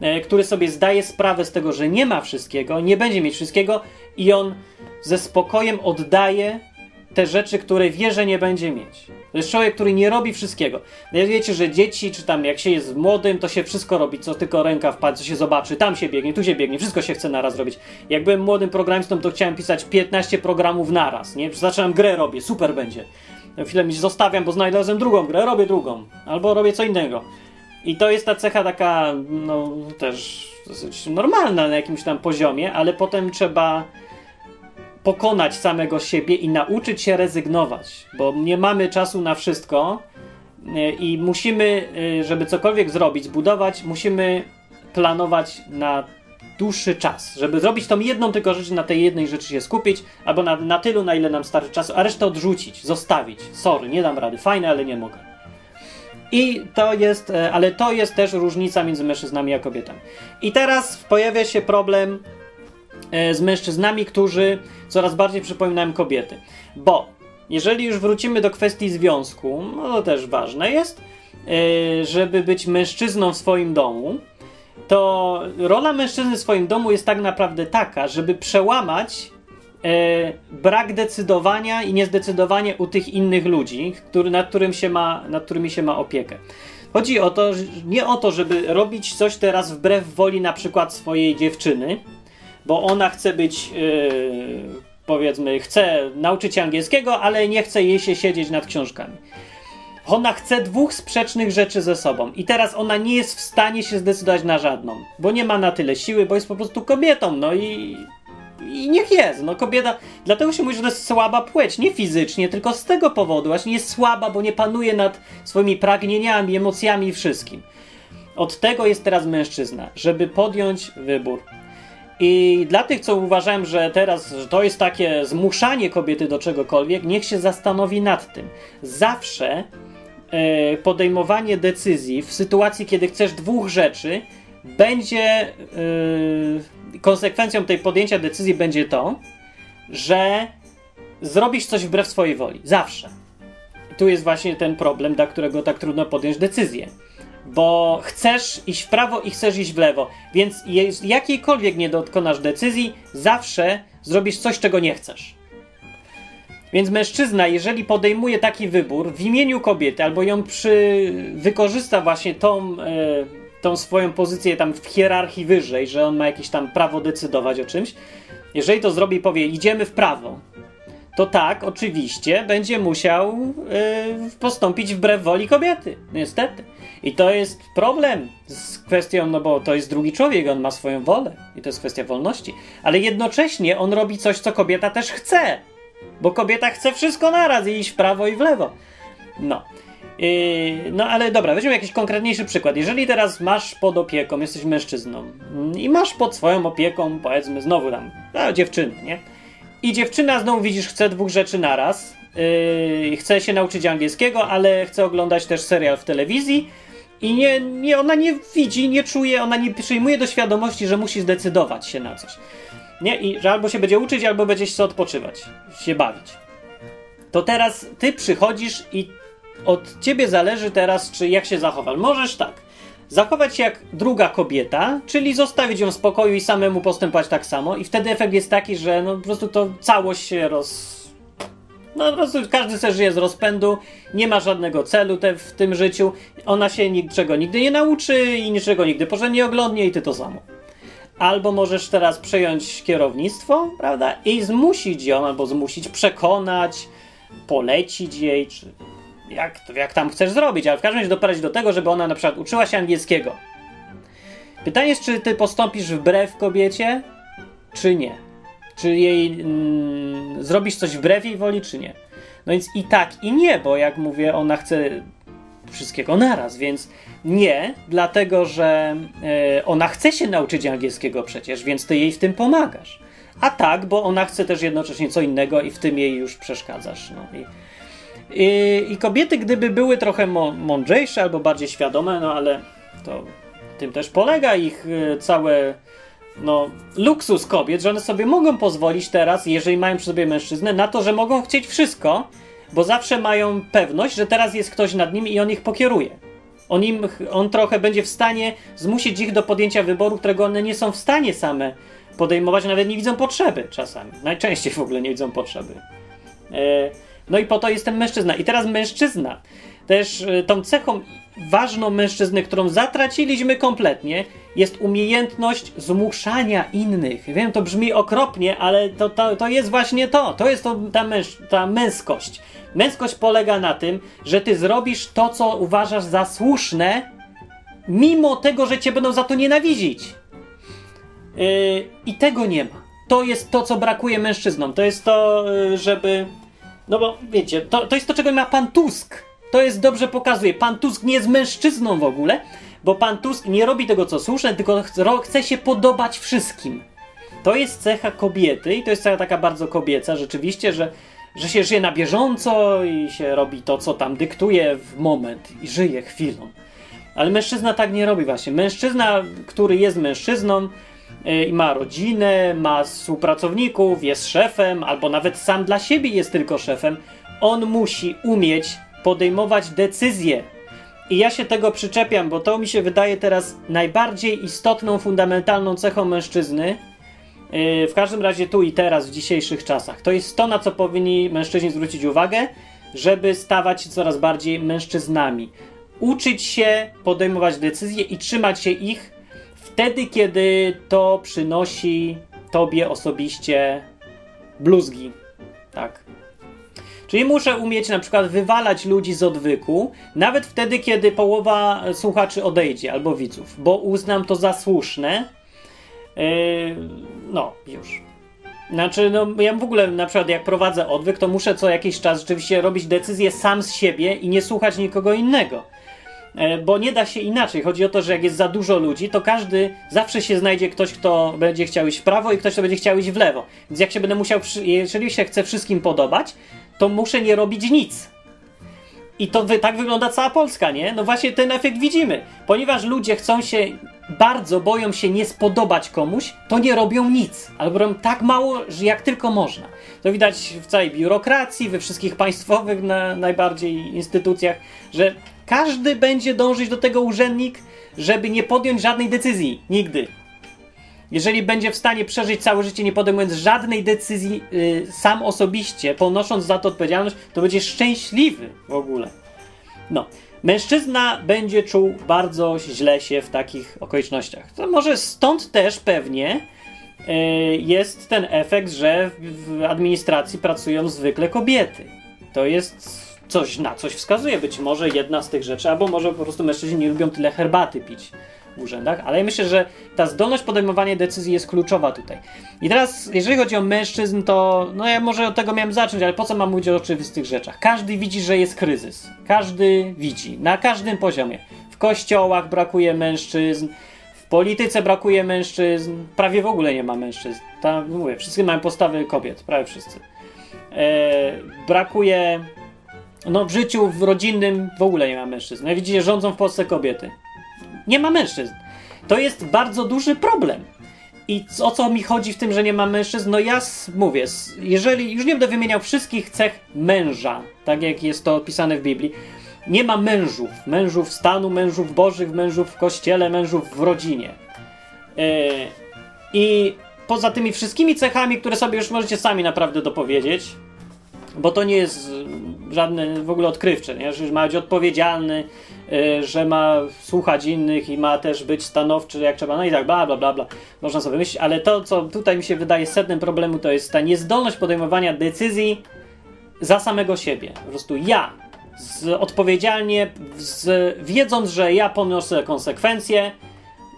e, który sobie zdaje sprawę z tego, że nie ma wszystkiego, nie będzie mieć wszystkiego i on ze spokojem oddaje te rzeczy, które wie, że nie będzie mieć. To jest człowiek, który nie robi wszystkiego. No wiecie, że dzieci, czy tam jak się jest młodym, to się wszystko robi, co tylko ręka wpadnie, co się zobaczy, tam się biegnie, tu się biegnie, wszystko się chce naraz robić. Jak byłem młodym programistą, to chciałem pisać 15 programów naraz, nie? Zaczynam grę robię, super będzie. Chwilę mi zostawiam, bo znajdę drugą grę, robię drugą. Albo robię co innego. I to jest ta cecha taka, no też dosyć normalna na jakimś tam poziomie, ale potem trzeba pokonać samego siebie i nauczyć się rezygnować, bo nie mamy czasu na wszystko e, i musimy, e, żeby cokolwiek zrobić, budować, musimy planować na dłuższy czas, żeby zrobić tą jedną tylko rzecz, na tej jednej rzeczy się skupić, albo na, na tylu, na ile nam starczy czasu, a resztę odrzucić, zostawić. Sorry, nie dam rady, fajne, ale nie mogę. I to jest, e, ale to jest też różnica między mężczyznami a kobietami. I teraz pojawia się problem z mężczyznami, którzy coraz bardziej przypominają kobiety. Bo jeżeli już wrócimy do kwestii związku, no to też ważne jest, e, żeby być mężczyzną w swoim domu, to rola mężczyzny w swoim domu jest tak naprawdę taka, żeby przełamać e, brak decydowania i niezdecydowanie u tych innych ludzi, który, nad, którym się ma, nad którymi się ma opiekę. Chodzi o to, nie o to, żeby robić coś teraz wbrew woli na przykład swojej dziewczyny, bo ona chce być, yy, powiedzmy, chce nauczyć się angielskiego, ale nie chce jej się siedzieć nad książkami. Ona chce dwóch sprzecznych rzeczy ze sobą i teraz ona nie jest w stanie się zdecydować na żadną, bo nie ma na tyle siły, bo jest po prostu kobietą, no i, i niech jest, no kobieta, dlatego się mówi, że to jest słaba płeć, nie fizycznie, tylko z tego powodu, właśnie jest słaba, bo nie panuje nad swoimi pragnieniami, emocjami i wszystkim. Od tego jest teraz mężczyzna, żeby podjąć wybór. I dla tych, co uważałem, że teraz że to jest takie zmuszanie kobiety do czegokolwiek, niech się zastanowi nad tym. Zawsze e, podejmowanie decyzji w sytuacji, kiedy chcesz dwóch rzeczy, będzie e, konsekwencją tej podjęcia decyzji będzie to, że zrobisz coś wbrew swojej woli. Zawsze. Tu jest właśnie ten problem, dla którego tak trudno podjąć decyzję bo chcesz iść w prawo i chcesz iść w lewo. Więc jakiejkolwiek nie dokonasz decyzji, zawsze zrobisz coś, czego nie chcesz. Więc mężczyzna, jeżeli podejmuje taki wybór w imieniu kobiety, albo ją przy, wykorzysta właśnie tą, e, tą swoją pozycję tam w hierarchii wyżej, że on ma jakieś tam prawo decydować o czymś, jeżeli to zrobi i powie, idziemy w prawo, to tak, oczywiście, będzie musiał yy, postąpić wbrew woli kobiety. Niestety. I to jest problem z kwestią, no bo to jest drugi człowiek, on ma swoją wolę i to jest kwestia wolności. Ale jednocześnie on robi coś, co kobieta też chce. Bo kobieta chce wszystko naraz i iść w prawo i w lewo. No. Yy, no ale dobra, weźmy jakiś konkretniejszy przykład. Jeżeli teraz masz pod opieką, jesteś mężczyzną i masz pod swoją opieką, powiedzmy, znowu tam, no, dziewczynę, nie? I dziewczyna znowu widzisz, chce dwóch rzeczy naraz. Yy, chce się nauczyć angielskiego, ale chce oglądać też serial w telewizji. I nie, nie, ona nie widzi, nie czuje, ona nie przyjmuje do świadomości, że musi zdecydować się na coś. Nie? I że albo się będzie uczyć, albo będzie się odpoczywać, się bawić. To teraz ty przychodzisz i od ciebie zależy teraz, czy jak się zachowasz. Możesz tak zachować się jak druga kobieta, czyli zostawić ją w spokoju i samemu postępować tak samo i wtedy efekt jest taki, że no po prostu to całość się roz... No po prostu każdy sobie żyje z rozpędu, nie ma żadnego celu te, w tym życiu, ona się niczego nigdy nie nauczy i niczego nigdy porządnie oglądnie i ty to samo. Albo możesz teraz przejąć kierownictwo, prawda, i zmusić ją, albo zmusić, przekonać, polecić jej, czy jak, jak tam chcesz zrobić, ale w każdym razie doprowadzić do tego, żeby ona na przykład uczyła się angielskiego. Pytanie jest, czy ty postąpisz wbrew kobiecie, czy nie? Czy jej mm, zrobisz coś wbrew jej woli, czy nie? No więc i tak, i nie, bo jak mówię, ona chce wszystkiego naraz, więc nie, dlatego że e, ona chce się nauczyć angielskiego przecież, więc ty jej w tym pomagasz. A tak, bo ona chce też jednocześnie co innego i w tym jej już przeszkadzasz. No i i, I, kobiety, gdyby były trochę mądrzejsze albo bardziej świadome, no ale to tym też polega ich y, całe no, luksus kobiet, że one sobie mogą pozwolić teraz, jeżeli mają przy sobie mężczyznę, na to, że mogą chcieć wszystko, bo zawsze mają pewność, że teraz jest ktoś nad nimi i on ich pokieruje. On, im, on trochę będzie w stanie zmusić ich do podjęcia wyboru, którego one nie są w stanie same podejmować, nawet nie widzą potrzeby czasami. Najczęściej w ogóle nie widzą potrzeby. E, no i po to jest ten mężczyzna. I teraz mężczyzna. Też e, tą cechą ważną mężczyzny, którą zatraciliśmy kompletnie, jest umiejętność zmuszania innych. Wiem, to brzmi okropnie, ale to, to, to jest właśnie to. To jest to, ta, męż, ta męskość. Męskość polega na tym, że ty zrobisz to, co uważasz za słuszne, mimo tego, że cię będą za to nienawidzić. Yy, I tego nie ma. To jest to, co brakuje mężczyznom. To jest to, yy, żeby. No bo wiecie, to, to jest to, czego ma pan Tusk. To jest dobrze pokazuje. Pan Tusk nie jest mężczyzną w ogóle, bo pan Tusk nie robi tego, co słuszne, tylko chce się podobać wszystkim. To jest cecha kobiety i to jest cecha taka bardzo kobieca, rzeczywiście, że, że się żyje na bieżąco i się robi to, co tam dyktuje w moment i żyje chwilą. Ale mężczyzna tak nie robi właśnie. Mężczyzna, który jest mężczyzną y, i ma rodzinę, ma współpracowników, jest szefem, albo nawet sam dla siebie jest tylko szefem, on musi umieć podejmować decyzje. I ja się tego przyczepiam, bo to mi się wydaje teraz najbardziej istotną, fundamentalną cechą mężczyzny. Yy, w każdym razie tu i teraz, w dzisiejszych czasach. To jest to, na co powinni mężczyźni zwrócić uwagę, żeby stawać się coraz bardziej mężczyznami. Uczyć się podejmować decyzje i trzymać się ich wtedy, kiedy to przynosi tobie osobiście bluzgi. Tak. Czyli muszę umieć na przykład wywalać ludzi z odwyku, nawet wtedy, kiedy połowa słuchaczy odejdzie albo widzów, bo uznam to za słuszne. Yy, no, już. Znaczy, no, ja w ogóle na przykład jak prowadzę odwyk, to muszę co jakiś czas rzeczywiście robić decyzje sam z siebie i nie słuchać nikogo innego. Yy, bo nie da się inaczej. Chodzi o to, że jak jest za dużo ludzi, to każdy zawsze się znajdzie ktoś, kto będzie chciał iść w prawo i ktoś, kto będzie chciał iść w lewo. Więc jak się będę musiał, jeżeli się chcę wszystkim podobać, to muszę nie robić nic. I to tak wygląda cała Polska, nie? No właśnie ten efekt widzimy. Ponieważ ludzie chcą się, bardzo boją się nie spodobać komuś, to nie robią nic. Albo robią tak mało, że jak tylko można. To widać w całej biurokracji, we wszystkich państwowych na, najbardziej instytucjach, że każdy będzie dążyć do tego urzędnik, żeby nie podjąć żadnej decyzji. Nigdy. Jeżeli będzie w stanie przeżyć całe życie nie podejmując żadnej decyzji yy, sam osobiście, ponosząc za to odpowiedzialność, to będzie szczęśliwy w ogóle. No. Mężczyzna będzie czuł bardzo źle się w takich okolicznościach. To może stąd też pewnie yy, jest ten efekt, że w administracji pracują zwykle kobiety. To jest coś, na coś wskazuje. Być może jedna z tych rzeczy, albo może po prostu mężczyźni nie lubią tyle herbaty pić urzędach, ale myślę, że ta zdolność podejmowania decyzji jest kluczowa tutaj. I teraz, jeżeli chodzi o mężczyzn, to no ja może od tego miałem zacząć, ale po co mam mówić o oczywistych rzeczach? Każdy widzi, że jest kryzys. Każdy widzi, na każdym poziomie. W kościołach brakuje mężczyzn, w polityce brakuje mężczyzn, prawie w ogóle nie ma mężczyzn. Tam mówię, wszyscy mają postawy kobiet, prawie wszyscy. E, brakuje no w życiu w rodzinnym w ogóle nie ma mężczyzn. No, widzicie, rządzą w Polsce kobiety. Nie ma mężczyzn. To jest bardzo duży problem. I o co mi chodzi w tym, że nie ma mężczyzn? No ja mówię, jeżeli już nie będę wymieniał wszystkich cech męża, tak jak jest to opisane w Biblii, nie ma mężów, mężów stanu, mężów bożych, mężów w kościele, mężów w rodzinie. Yy, I poza tymi wszystkimi cechami, które sobie już możecie sami naprawdę dopowiedzieć, bo to nie jest żadne w ogóle odkrywcze, nie? że ma być odpowiedzialny, yy, że ma słuchać innych i ma też być stanowczy jak trzeba, no i tak bla bla bla bla, można sobie myśleć, ale to co tutaj mi się wydaje sednem problemu to jest ta niezdolność podejmowania decyzji za samego siebie. Po prostu ja z, odpowiedzialnie, z, wiedząc, że ja poniosę konsekwencje,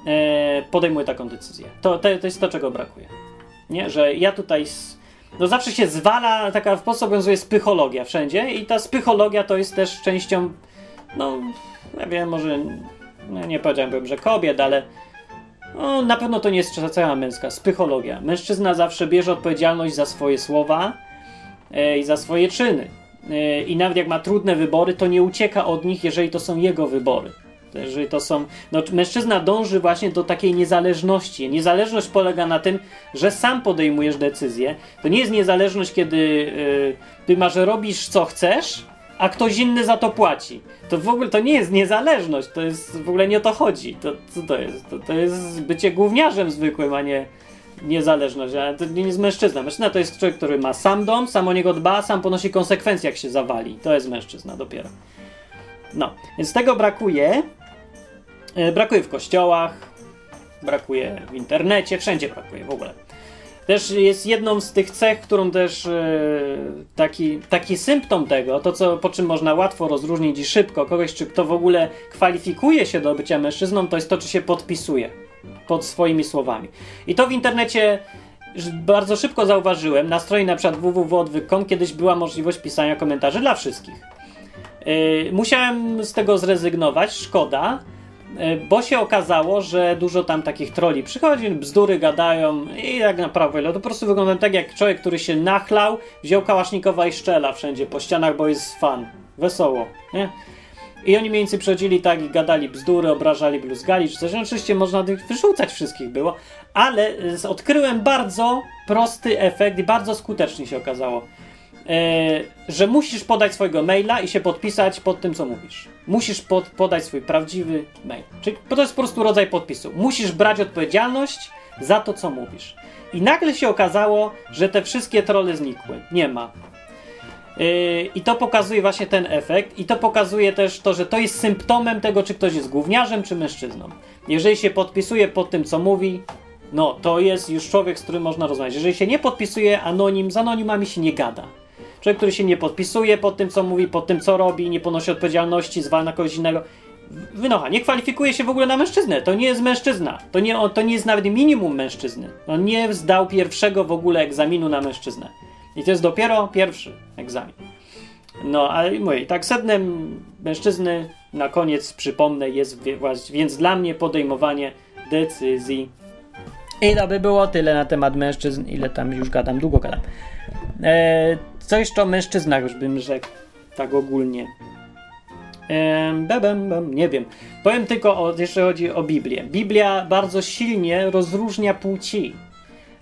yy, podejmuję taką decyzję. To, to, to jest to, czego brakuje. Nie? Że ja tutaj no zawsze się zwala, taka w Polsce obowiązuje spychologia wszędzie i ta spychologia to jest też częścią, no, ja wiem, może, no, nie powiedziałbym, że kobiet, ale no, na pewno to nie jest cała męska, spychologia. Mężczyzna zawsze bierze odpowiedzialność za swoje słowa e, i za swoje czyny. E, I nawet jak ma trudne wybory, to nie ucieka od nich, jeżeli to są jego wybory. Jeżeli to są. No, mężczyzna dąży właśnie do takiej niezależności. Niezależność polega na tym, że sam podejmujesz decyzję. To nie jest niezależność, kiedy yy, ty masz robisz co chcesz, a ktoś inny za to płaci. To w ogóle to nie jest niezależność, to jest w ogóle nie o to chodzi. To, co to jest? To, to jest bycie gówniarzem zwykłym, a nie niezależność. Ale to nie jest mężczyzna. Mężczyzna to jest człowiek, który ma sam dom, sam o niego dba, sam ponosi konsekwencje, jak się zawali. To jest mężczyzna dopiero. No, więc tego brakuje. E, brakuje w kościołach, brakuje w internecie, wszędzie brakuje w ogóle. Też jest jedną z tych cech, którą też e, taki, taki symptom tego, to co, po czym można łatwo rozróżnić i szybko kogoś, czy kto w ogóle kwalifikuje się do bycia mężczyzną, to jest to, czy się podpisuje pod swoimi słowami. I to w internecie bardzo szybko zauważyłem. Na stronie na przykład www.odwyk.com kiedyś była możliwość pisania komentarzy dla wszystkich. Yy, musiałem z tego zrezygnować, szkoda, bo się okazało, że dużo tam takich troli przychodzi, bzdury gadają i jak na prawo ile. To po prostu wyglądam tak jak człowiek, który się nachlał, wziął kałasznikowa i szczela wszędzie po ścianach, bo jest fan. Wesoło, nie? I oni mniej więcej przychodzili tak i gadali bzdury, obrażali, bluzgali, czy coś. Oczywiście można tych wyrzucać wszystkich było, ale odkryłem bardzo prosty efekt i bardzo skutecznie się okazało. E, że musisz podać swojego maila i się podpisać pod tym, co mówisz. Musisz pod, podać swój prawdziwy mail. Czyli to jest po prostu rodzaj podpisu. Musisz brać odpowiedzialność za to, co mówisz. I nagle się okazało, że te wszystkie trole znikły. Nie ma. E, I to pokazuje właśnie ten efekt, i to pokazuje też to, że to jest symptomem tego, czy ktoś jest gówniarzem, czy mężczyzną. Jeżeli się podpisuje pod tym, co mówi, no to jest już człowiek, z którym można rozmawiać. Jeżeli się nie podpisuje anonim, z anonimami się nie gada. Człowiek, który się nie podpisuje pod tym, co mówi, pod tym, co robi, nie ponosi odpowiedzialności, zwalnia kogoś innego. Wynocha, nie kwalifikuje się w ogóle na mężczyznę. To nie jest mężczyzna. To nie, to nie jest nawet minimum mężczyzny. On nie zdał pierwszego w ogóle egzaminu na mężczyznę. I to jest dopiero pierwszy egzamin. No, ale mówię, tak sednem mężczyzny na koniec przypomnę jest więc dla mnie podejmowanie decyzji. I to by było tyle na temat mężczyzn, ile tam już gadam, długo gadam. Eee, co jeszcze o mężczyznach już bym rzekł, tak ogólnie. Ehm, nie wiem. Powiem tylko, o, jeszcze chodzi o Biblię. Biblia bardzo silnie rozróżnia płci.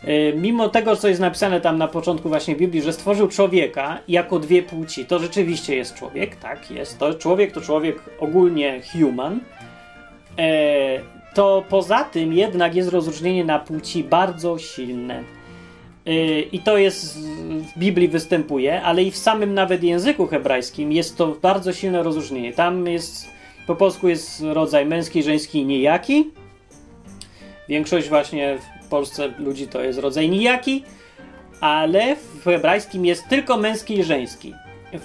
E, mimo tego, co jest napisane tam na początku właśnie Biblii, że stworzył człowieka jako dwie płci, to rzeczywiście jest człowiek, tak, jest to. Człowiek to człowiek ogólnie human. E, to poza tym jednak jest rozróżnienie na płci bardzo silne. Y, I to jest w Biblii występuje, ale i w samym nawet języku hebrajskim jest to bardzo silne rozróżnienie. Tam jest, po polsku jest rodzaj męski, żeński i nijaki. Większość właśnie w Polsce ludzi to jest rodzaj nijaki, ale w hebrajskim jest tylko męski i żeński.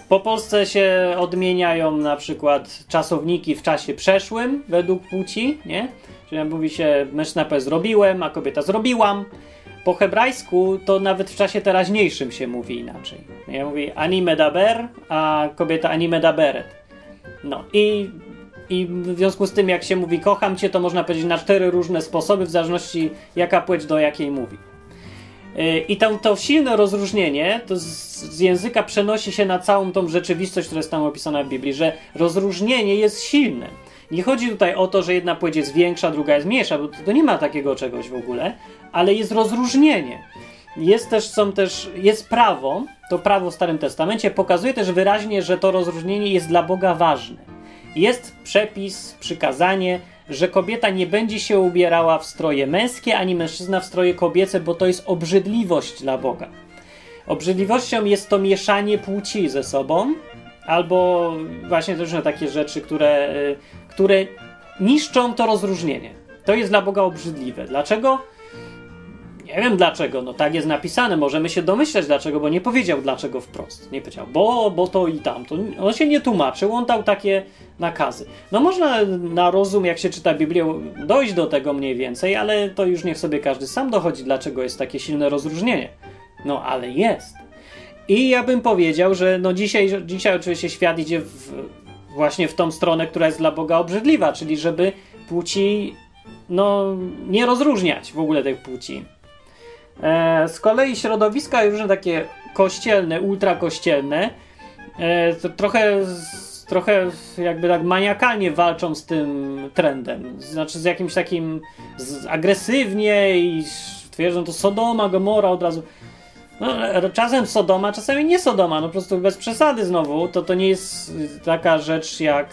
Po Polsce się odmieniają na przykład czasowniki w czasie przeszłym według płci, nie? Czyli mówi się mężczyzna zrobiłem, a kobieta zrobiłam. Po hebrajsku to nawet w czasie teraźniejszym się mówi inaczej. Ja mówię anime daber, a kobieta anime daberet. No i, i w związku z tym, jak się mówi kocham cię, to można powiedzieć na cztery różne sposoby, w zależności jaka płeć do jakiej mówi. Y, I to, to silne rozróżnienie to z, z, języka przenosi się na całą tą rzeczywistość, która jest tam opisana w Biblii, że rozróżnienie jest silne. Nie chodzi tutaj o to, że jedna płeć jest większa, druga jest mniejsza, bo to, to nie ma takiego czegoś w ogóle, ale jest rozróżnienie. Jest też, są też, jest prawo, to prawo w Starym Testamencie pokazuje też wyraźnie, że to rozróżnienie jest dla Boga ważne. Jest przepis, przykazanie, że kobieta nie będzie się ubierała w stroje męskie, ani mężczyzna w stroje kobiece, bo to jest obrzydliwość dla Boga. Obrzydliwością jest to mieszanie płci ze sobą, albo właśnie też takie rzeczy, które, y, które niszczą to rozróżnienie. To jest dla Boga obrzydliwe. Dlaczego? Nie wiem dlaczego, no tak jest napisane, możemy się domyślać dlaczego, bo nie powiedział dlaczego wprost. Nie powiedział, bo, bo to i tamto. On się nie tłumaczył, on dał takie nakazy. No można na rozum, jak się czyta Biblię, dojść do tego mniej więcej, ale to już niech sobie każdy sam dochodzi, dlaczego jest takie silne rozróżnienie. No ale jest. I ja bym powiedział, że no dzisiaj, dzisiaj oczywiście świat idzie w, właśnie w tą stronę, która jest dla Boga obrzydliwa, czyli żeby płci no, nie rozróżniać w ogóle tych płci. E, z kolei środowiska różne takie kościelne, ultrakościelne, e, trochę trochę jakby tak maniakalnie walczą z tym trendem. Znaczy z jakimś takim z, agresywnie i twierdzą to Sodoma, Gomora od razu. No, czasem Sodoma, czasami nie Sodoma, no po prostu bez przesady znowu. To to nie jest taka rzecz jak.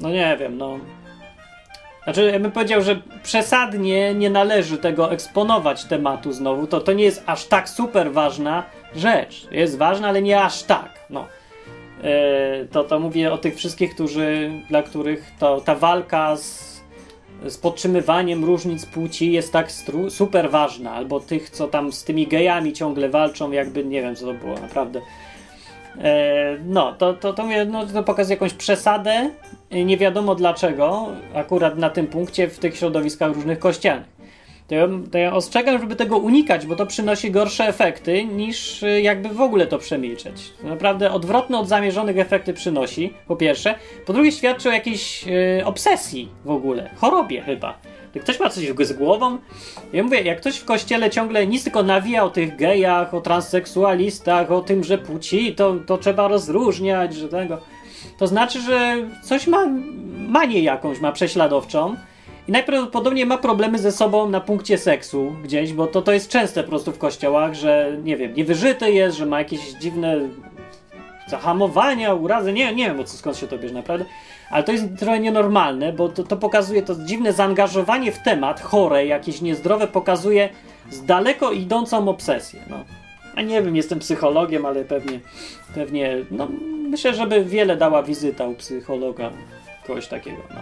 No nie wiem, no. Znaczy, ja bym powiedział, że przesadnie nie należy tego eksponować tematu znowu. To, to nie jest aż tak super ważna rzecz. Jest ważna, ale nie aż tak. No. E, to, to mówię o tych wszystkich, którzy, dla których to, ta walka z, z podtrzymywaniem różnic płci jest tak stru, super ważna, albo tych, co tam z tymi gejami ciągle walczą, jakby nie wiem, co to było naprawdę. E, no, to, to, to, mówię, no, to pokazuje jakąś przesadę, nie wiadomo dlaczego, akurat na tym punkcie w tych środowiskach różnych kościelnych to ja, to ja ostrzegam, żeby tego unikać, bo to przynosi gorsze efekty niż y, jakby w ogóle to przemilczeć. Naprawdę odwrotne od zamierzonych efekty przynosi, po pierwsze. Po drugie świadczy o jakiejś yy, obsesji w ogóle, chorobie chyba. Ktoś ma coś z głową? Ja mówię, jak ktoś w kościele ciągle nic tylko nawija o tych gejach, o transseksualistach, o tym, że płci, to, to trzeba rozróżniać, że tego. To znaczy, że coś ma manię jakąś, ma prześladowczą i najprawdopodobniej ma problemy ze sobą na punkcie seksu gdzieś, bo to, to jest częste po prostu w kościołach, że nie wiem, niewyżyty jest, że ma jakieś dziwne zahamowania, urazy, nie, nie wiem, co, skąd się to bierze naprawdę, ale to jest trochę nienormalne, bo to, to pokazuje, to dziwne zaangażowanie w temat, chore, jakieś niezdrowe, pokazuje z daleko idącą obsesję, no. A nie wiem, jestem psychologiem, ale pewnie, pewnie, no, myślę, żeby wiele dała wizyta u psychologa, kogoś takiego, no.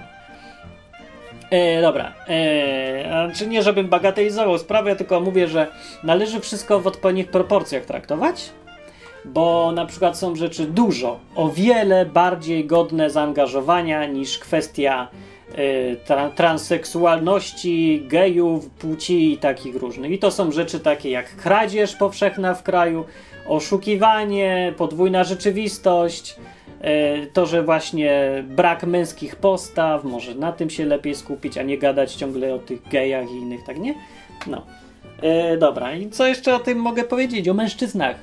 E, dobra, e, czy nie, żebym bagatelizował sprawę, tylko mówię, że należy wszystko w odpowiednich proporcjach traktować, bo na przykład są rzeczy dużo, o wiele bardziej godne zaangażowania niż kwestia e, tra transseksualności, gejów, płci i takich różnych. I to są rzeczy takie jak kradzież powszechna w kraju, oszukiwanie, podwójna rzeczywistość, E, to, że właśnie brak męskich postaw, może na tym się lepiej skupić, a nie gadać ciągle o tych gejach i innych, tak nie? No. E, dobra, i co jeszcze o tym mogę powiedzieć? O mężczyznach.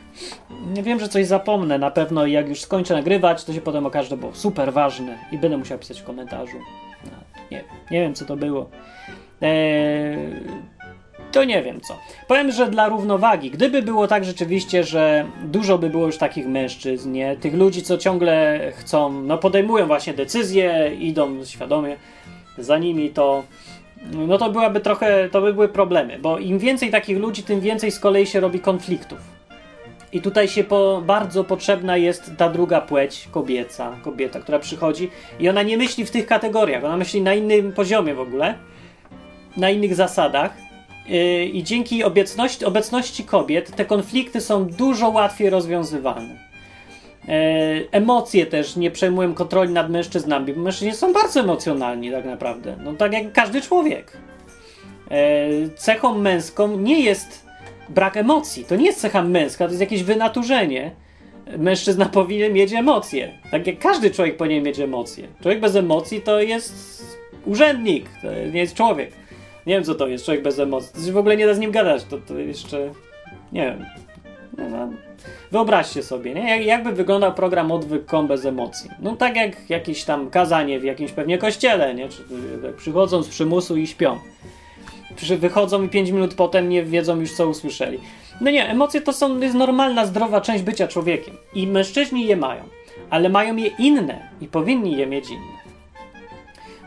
Wiem, że coś zapomnę. Na pewno jak już skończę nagrywać, to się potem okaże, że było super ważne i będę musiał pisać w komentarzu. No, nie, nie wiem, co to było. Eee, to nie wiem co. Powiem, że dla równowagi, gdyby było tak rzeczywiście, że dużo by było już takich mężczyzn, nie? Tych ludzi, co ciągle chcą, no podejmują właśnie decyzje, idą świadomie za nimi, to no to byłaby trochę, to by były problemy, bo im więcej takich ludzi, tym więcej z kolei się robi konfliktów. I tutaj się po, bardzo potrzebna jest ta druga płeć, kobieca, kobieta, która przychodzi i ona nie myśli w tych kategoriach, ona myśli na innym poziomie w ogóle, na innych zasadach Yy, I dzięki obecności, obecności kobiet te konflikty są dużo łatwiej rozwiązywane. Yy, emocje też nie przejmują kontroli nad mężczyznami, bo mężczyźni są bardzo emocjonalni tak naprawdę. No tak jak każdy człowiek. Yy, cechą męską nie jest brak emocji. To nie jest cecha męska, to jest jakieś wynaturzenie. Mężczyzna powinien mieć emocje. Tak jak każdy człowiek powinien mieć emocje. Człowiek bez emocji to jest urzędnik, to nie jest człowiek. Nie wiem, co to jest, człowiek bez emocji. To się w ogóle nie da z nim gadać, to, to jeszcze... Nie wiem. No, no. Wyobraźcie sobie, nie? Jak, jakby wyglądał program odwyk.com bez emocji. No tak jak jakieś tam kazanie w jakimś pewnie kościele, nie? Czy, przychodzą z przymusu i śpią. Czy wychodzą i 5 minut potem nie wiedzą już, co usłyszeli. No nie, emocje to są, jest normalna, zdrowa część bycia człowiekiem. I mężczyźni je mają. Ale mają je inne i powinni je mieć inne.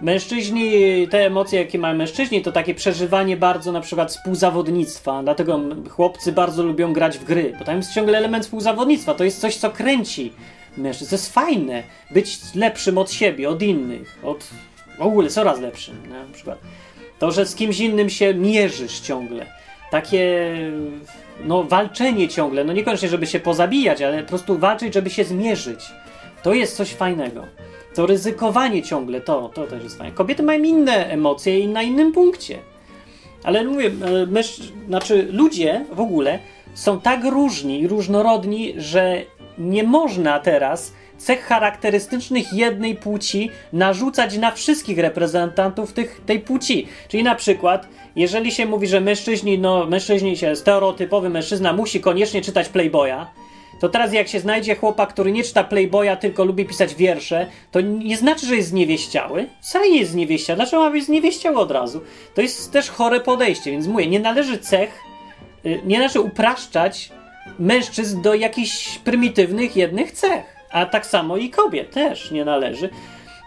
Mężczyźni, te emocje, jakie mają mężczyźni, to takie przeżywanie bardzo na przykład współzawodnictwa. Dlatego chłopcy bardzo lubią grać w gry, bo tam jest ciągle element współzawodnictwa. To jest coś, co kręci mężczyzn. To jest fajne. Być lepszym od siebie, od innych, od w ogóle coraz lepszym. Na przykład to, że z kimś innym się mierzysz ciągle. Takie no, walczenie ciągle. No niekoniecznie, żeby się pozabijać, ale po prostu walczyć, żeby się zmierzyć. To jest coś fajnego to ryzykowanie ciągle, to, to też jest fajne. Kobiety mają inne emocje i na innym punkcie. Ale mówię, e, mysz, znaczy ludzie w ogóle są tak różni i różnorodni, że nie można teraz cech charakterystycznych jednej płci narzucać na wszystkich reprezentantów tych, tej płci. Czyli na przykład, jeżeli się mówi, że mężczyźni, no mężczyźni się, stereotypowy mężczyzna musi koniecznie czytać Playboya, to teraz jak się znajdzie chłopak, który nie czyta Playboya, tylko lubi pisać wiersze, to nie znaczy, że jest zniewieściały. Wcale nie jest zniewieściały. Dlaczego ma być zniewieściały od razu? To jest też chore podejście, więc mówię, nie należy cech, y, nie należy upraszczać mężczyzn do jakichś prymitywnych jednych cech. A tak samo i kobiet też nie należy.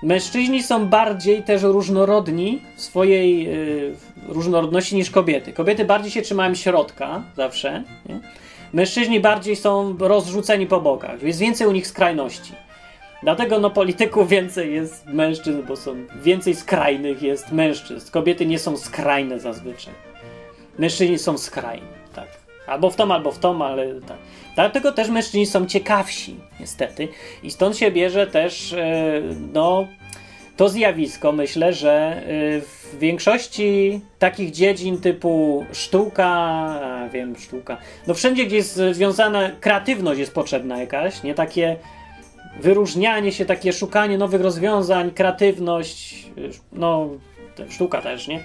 Mężczyźni są bardziej też różnorodni w swojej yy, różnorodności niż kobiety. Kobiety bardziej się trzymają środka zawsze. Nie? Mężczyźni bardziej są rozrzuceni po bokach, jest więcej u nich skrajności. Dlatego no polityków więcej jest mężczyzn, bo są więcej skrajnych jest mężczyzn. Kobiety nie są skrajne zazwyczaj. Mężczyźni są skrajni, tak. Albo w tom, albo w tom, ale tak. Dlatego też mężczyźni są ciekawsi, niestety. I stąd się bierze też, e, no, to zjawisko, myślę, że e, w większości takich dziedzin typu sztuka, wiem, sztuka, no wszędzie, gdzie jest związana kreatywność jest potrzebna jakaś, nie takie wyróżnianie się, takie szukanie nowych rozwiązań, kreatywność, no, sztuka też, nie?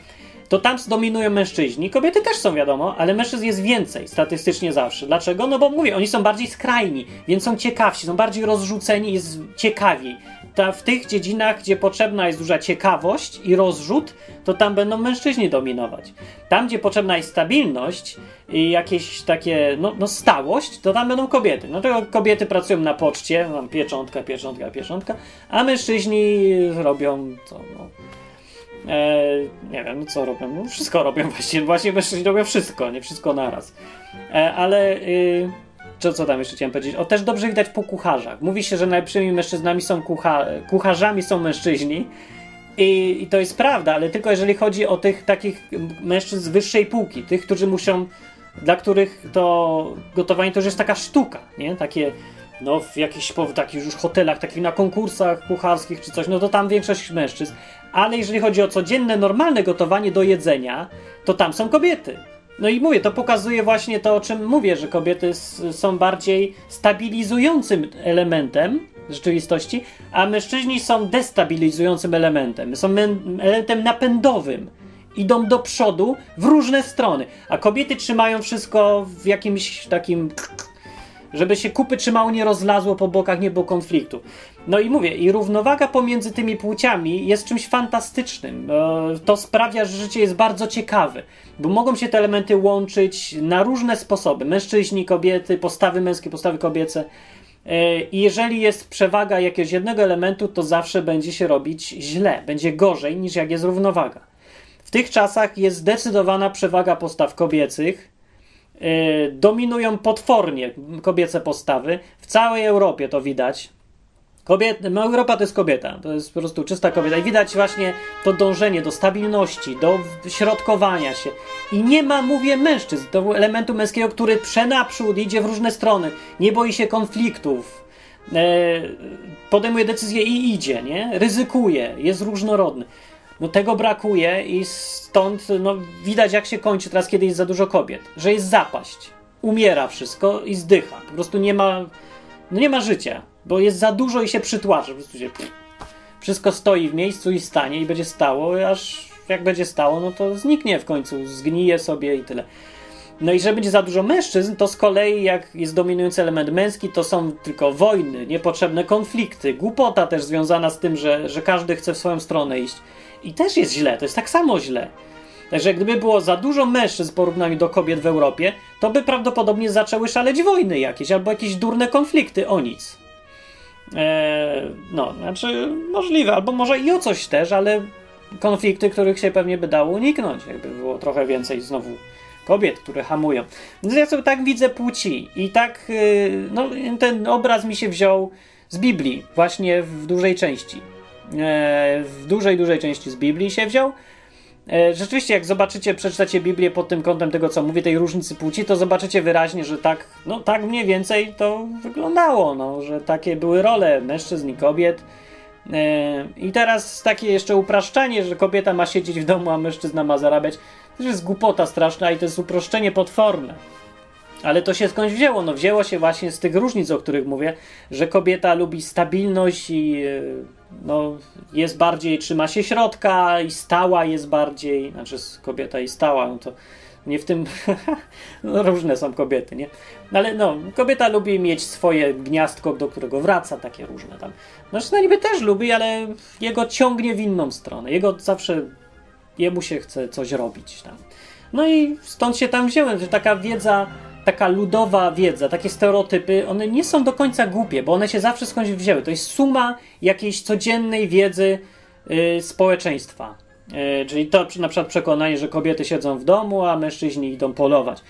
To tam dominują mężczyźni. Kobiety też są, wiadomo, ale mężczyzn jest więcej statystycznie zawsze. Dlaczego? No bo mówię, oni są bardziej skrajni, więc są ciekawsi, są bardziej rozrzuceni, jest ciekawiej. Ta, w tych dziedzinach, gdzie potrzebna jest duża ciekawość i rozrzut, to tam będą mężczyźni dominować. Tam, gdzie potrzebna jest stabilność i jakieś takie, no, no stałość, to tam będą kobiety. No to kobiety pracują na poczcie, mam pieczątka, pieczątka, pieczątka, a mężczyźni robią to, no, E, nie wiem, no co robią. No wszystko robią właściwie. Właśnie mężczyźni robią wszystko, nie wszystko naraz. E, ale y, co, co tam jeszcze chciałem powiedzieć? O, też dobrze widać po kucharzach. Mówi się, że najlepszymi mężczyznami są kucha kucharzami są mężczyźni. I, I to jest prawda, ale tylko jeżeli chodzi o tych takich mężczyzn z wyższej półki, tych, którzy muszą, dla których to gotowanie to już jest taka sztuka, nie? Takie no w jakichś takich już hotelach, takich na konkursach kucharskich czy coś, no to tam większość mężczyzn. Ale jeżeli chodzi o codzienne, normalne gotowanie do jedzenia, to tam są kobiety. No i mówię, to pokazuje właśnie to, o czym mówię, że kobiety są bardziej stabilizującym elementem rzeczywistości, a mężczyźni są destabilizującym elementem. Są elementem napędowym. Idą do przodu w różne strony, a kobiety trzymają wszystko w jakimś takim żeby się kupy trzymało, nie rozlazło po bokach, nie było konfliktu. No i mówię, i równowaga pomiędzy tymi płciami jest czymś fantastycznym. E, to sprawia, że życie jest bardzo ciekawe, bo mogą się te elementy łączyć na różne sposoby. Mężczyźni, kobiety, postawy męskie, postawy kobiece. E, I jeżeli jest przewaga jakiegoś jednego elementu, to zawsze będzie się robić źle, będzie gorzej niż jak jest równowaga. W tych czasach jest zdecydowana przewaga postaw kobiecych, dominują potwornie kobiece postawy. W całej Europie to widać. No Europa to jest kobieta, to jest po prostu czysta kobieta. I widać właśnie to dążenie do stabilności, do środkowania się. I nie ma, mówię, mężczyzn, to elementu męskiego, który przenaprzód idzie w różne strony, nie boi się konfliktów, e, podejmuje decyzje i idzie, nie? Ryzykuje, jest różnorodny. No tego brakuje i stąd no, widać, jak się kończy teraz, kiedy jest za dużo kobiet. Że jest zapaść. Umiera wszystko i zdycha. Po prostu nie ma, no nie ma życia, bo jest za dużo i się przytłaczy. Po prostu się, pff, wszystko stoi w miejscu i stanie i będzie stało, aż jak będzie stało, no to zniknie w końcu, zgnije sobie i tyle. No i że będzie za dużo mężczyzn, to z kolei jak jest dominujący element męski, to są tylko wojny, niepotrzebne konflikty, głupota też związana z tym, że, że każdy chce w swoją stronę iść. I też jest źle, to jest tak samo źle. Także gdyby było za dużo mężczyzn w porównaniu do kobiet w Europie, to by prawdopodobnie zaczęły szaleć wojny jakieś albo jakieś durne konflikty o nic. Eee, no, znaczy możliwe, albo może i o coś też, ale konflikty, których się pewnie by dało uniknąć, jakby było trochę więcej znowu kobiet, które hamują. Więc ja sobie tak widzę płci i tak, yy, no ten obraz mi się wziął z Biblii, właśnie w dużej części. E, w dużej, dużej części z Biblii się wziął. E, rzeczywiście, jak zobaczycie, przeczytacie Biblię pod tym kątem tego, co mówi, tej różnicy płci, to zobaczycie wyraźnie, że tak, no tak mniej więcej to wyglądało, no, że takie były role mężczyzn i kobiet. E, I teraz takie jeszcze upraszczanie, że kobieta ma siedzieć w domu, a mężczyzna ma zarabiać, to jest głupota straszna i to jest uproszczenie potworne. Ale to się skądś wzięło? No wzięło się właśnie z tych różnic, o których mówię, że kobieta lubi stabilność i no, jest bardziej, trzyma się środka i stała jest bardziej, znaczy kobieta i stała, no to Nie w tym. no, różne są kobiety, nie? Ale no, kobieta lubi mieć swoje gniazdko, do którego wraca, takie różne tam. Mężczyzna niby też lubi, ale jego ciągnie w inną stronę. Jego zawsze. Jemu się chce coś robić tam. No i stąd się tam wziąłem, że taka wiedza, taka ludowa wiedza, takie stereotypy, one nie są do końca głupie, bo one się zawsze skądś wzięły. To jest suma jakiejś codziennej wiedzy yy, społeczeństwa. Yy, czyli to na przykład przekonanie, że kobiety siedzą w domu, a mężczyźni idą polować.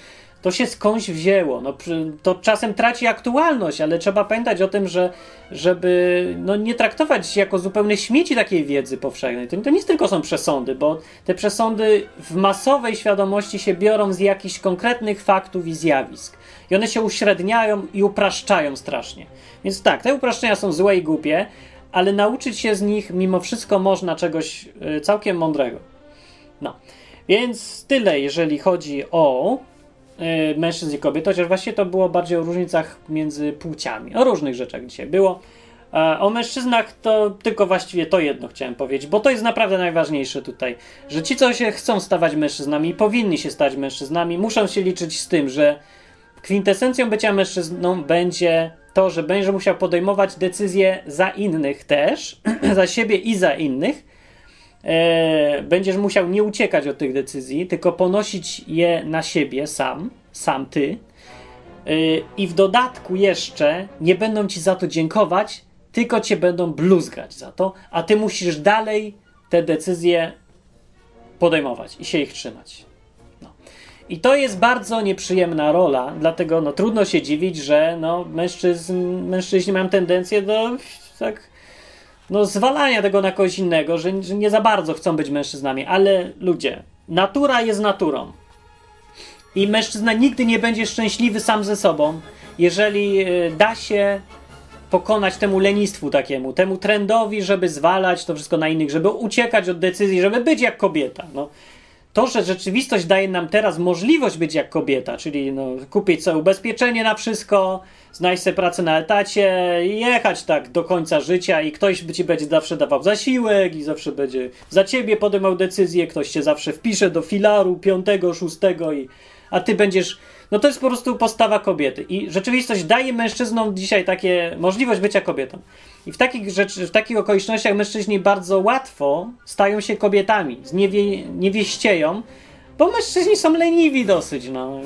To się skądś wzięło. No, to czasem traci aktualność, ale trzeba pamiętać o tym, że żeby no, nie traktować jako zupełne śmieci takiej wiedzy powszechnej. To, to nie tylko są przesądy, bo te przesądy w masowej świadomości się biorą z jakichś konkretnych faktów i zjawisk. I one się uśredniają i upraszczają strasznie. Więc tak, te upraszczenia są złe i głupie, ale nauczyć się z nich mimo wszystko można czegoś y, całkiem mądrego. No. Więc tyle, jeżeli chodzi o mężczyzn i kobiet, chociaż właśnie to było bardziej o różnicach między płciami. O różnych rzeczach dzisiaj było. A o mężczyznach to tylko właściwie to jedno chciałem powiedzieć, bo to jest naprawdę najważniejsze tutaj, że ci, co się chcą stawać mężczyznami powinni się stać mężczyznami, muszą się liczyć z tym, że kwintesencją bycia mężczyzną będzie to, że będzie musiał podejmować decyzje za innych też, za siebie i za innych. E, będziesz musiał nie uciekać od tych decyzji, tylko ponosić je na siebie sam, sam ty. E, I w dodatku jeszcze nie będą ci za to dziękować, tylko cię będą bluzgać za to, a ty musisz dalej te decyzje podejmować i się ich trzymać. I to jest bardzo nieprzyjemna rola, dlatego no, trudno się dziwić, że no, mężczyzn, mężczyźni mają tendencję do tak, no, zwalania tego na kogoś innego, że, że nie za bardzo chcą być mężczyznami, ale ludzie, natura jest naturą. I mężczyzna nigdy nie będzie szczęśliwy sam ze sobą, jeżeli y, da się pokonać temu lenistwu takiemu, temu trendowi, żeby zwalać to wszystko na innych, żeby uciekać od decyzji, żeby być jak kobieta. No to, że rzeczywistość daje nam teraz możliwość być jak kobieta, czyli no, kupić sobie ubezpieczenie na wszystko, znaleźć sobie pracę na etacie, jechać tak do końca życia i ktoś ci będzie zawsze dawał zasiłek i zawsze będzie za ciebie podejmował decyzję, ktoś cię zawsze wpisze do filaru piątego, szóstego i a ty będziesz no to jest po prostu postawa kobiety. I rzeczywistość daje mężczyznom dzisiaj takie możliwość bycia kobietą. I w takich, rzeczy, w takich okolicznościach mężczyźni bardzo łatwo stają się kobietami, zniewie, niewieścieją, bo mężczyźni są leniwi dosyć. No.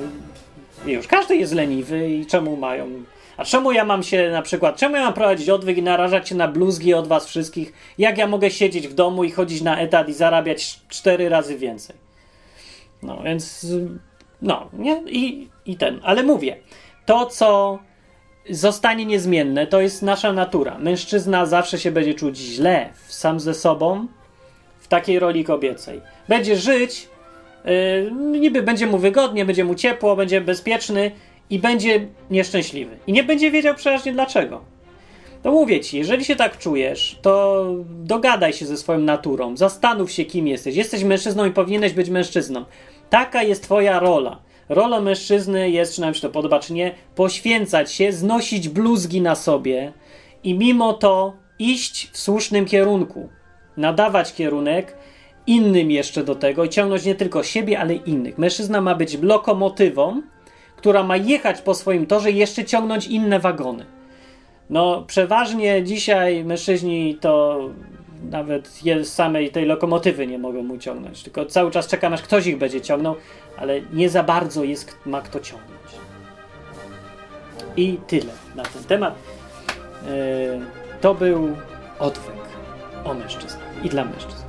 I już każdy jest leniwy i czemu mają. A czemu ja mam się na przykład, czemu ja mam prowadzić odwyk i narażać się na bluzgi od was wszystkich, jak ja mogę siedzieć w domu i chodzić na etat i zarabiać cztery razy więcej? No więc no, nie? I, I ten. Ale mówię, to co zostanie niezmienne, to jest nasza natura. Mężczyzna zawsze się będzie czuć źle sam ze sobą w takiej roli kobiecej. Będzie żyć, yy, niby będzie mu wygodnie, będzie mu ciepło, będzie bezpieczny i będzie nieszczęśliwy. I nie będzie wiedział przeważnie dlaczego. To mówię ci, jeżeli się tak czujesz, to dogadaj się ze swoją naturą, zastanów się, kim jesteś. Jesteś mężczyzną i powinieneś być mężczyzną. Taka jest twoja rola. Rola mężczyzny jest, czy nam się to podoba, czy nie, poświęcać się, znosić bluzgi na sobie i mimo to iść w słusznym kierunku, nadawać kierunek innym jeszcze do tego i ciągnąć nie tylko siebie, ale innych. Mężczyzna ma być lokomotywą, która ma jechać po swoim torze i jeszcze ciągnąć inne wagony. No, przeważnie dzisiaj mężczyźni to nawet samej tej lokomotywy nie mogą mu ciągnąć, tylko cały czas czekam, aż ktoś ich będzie ciągnął, ale nie za bardzo jest, ma kto ciągnąć. I tyle na ten temat. Yy, to był odwyk o mężczyznach i dla mężczyzn.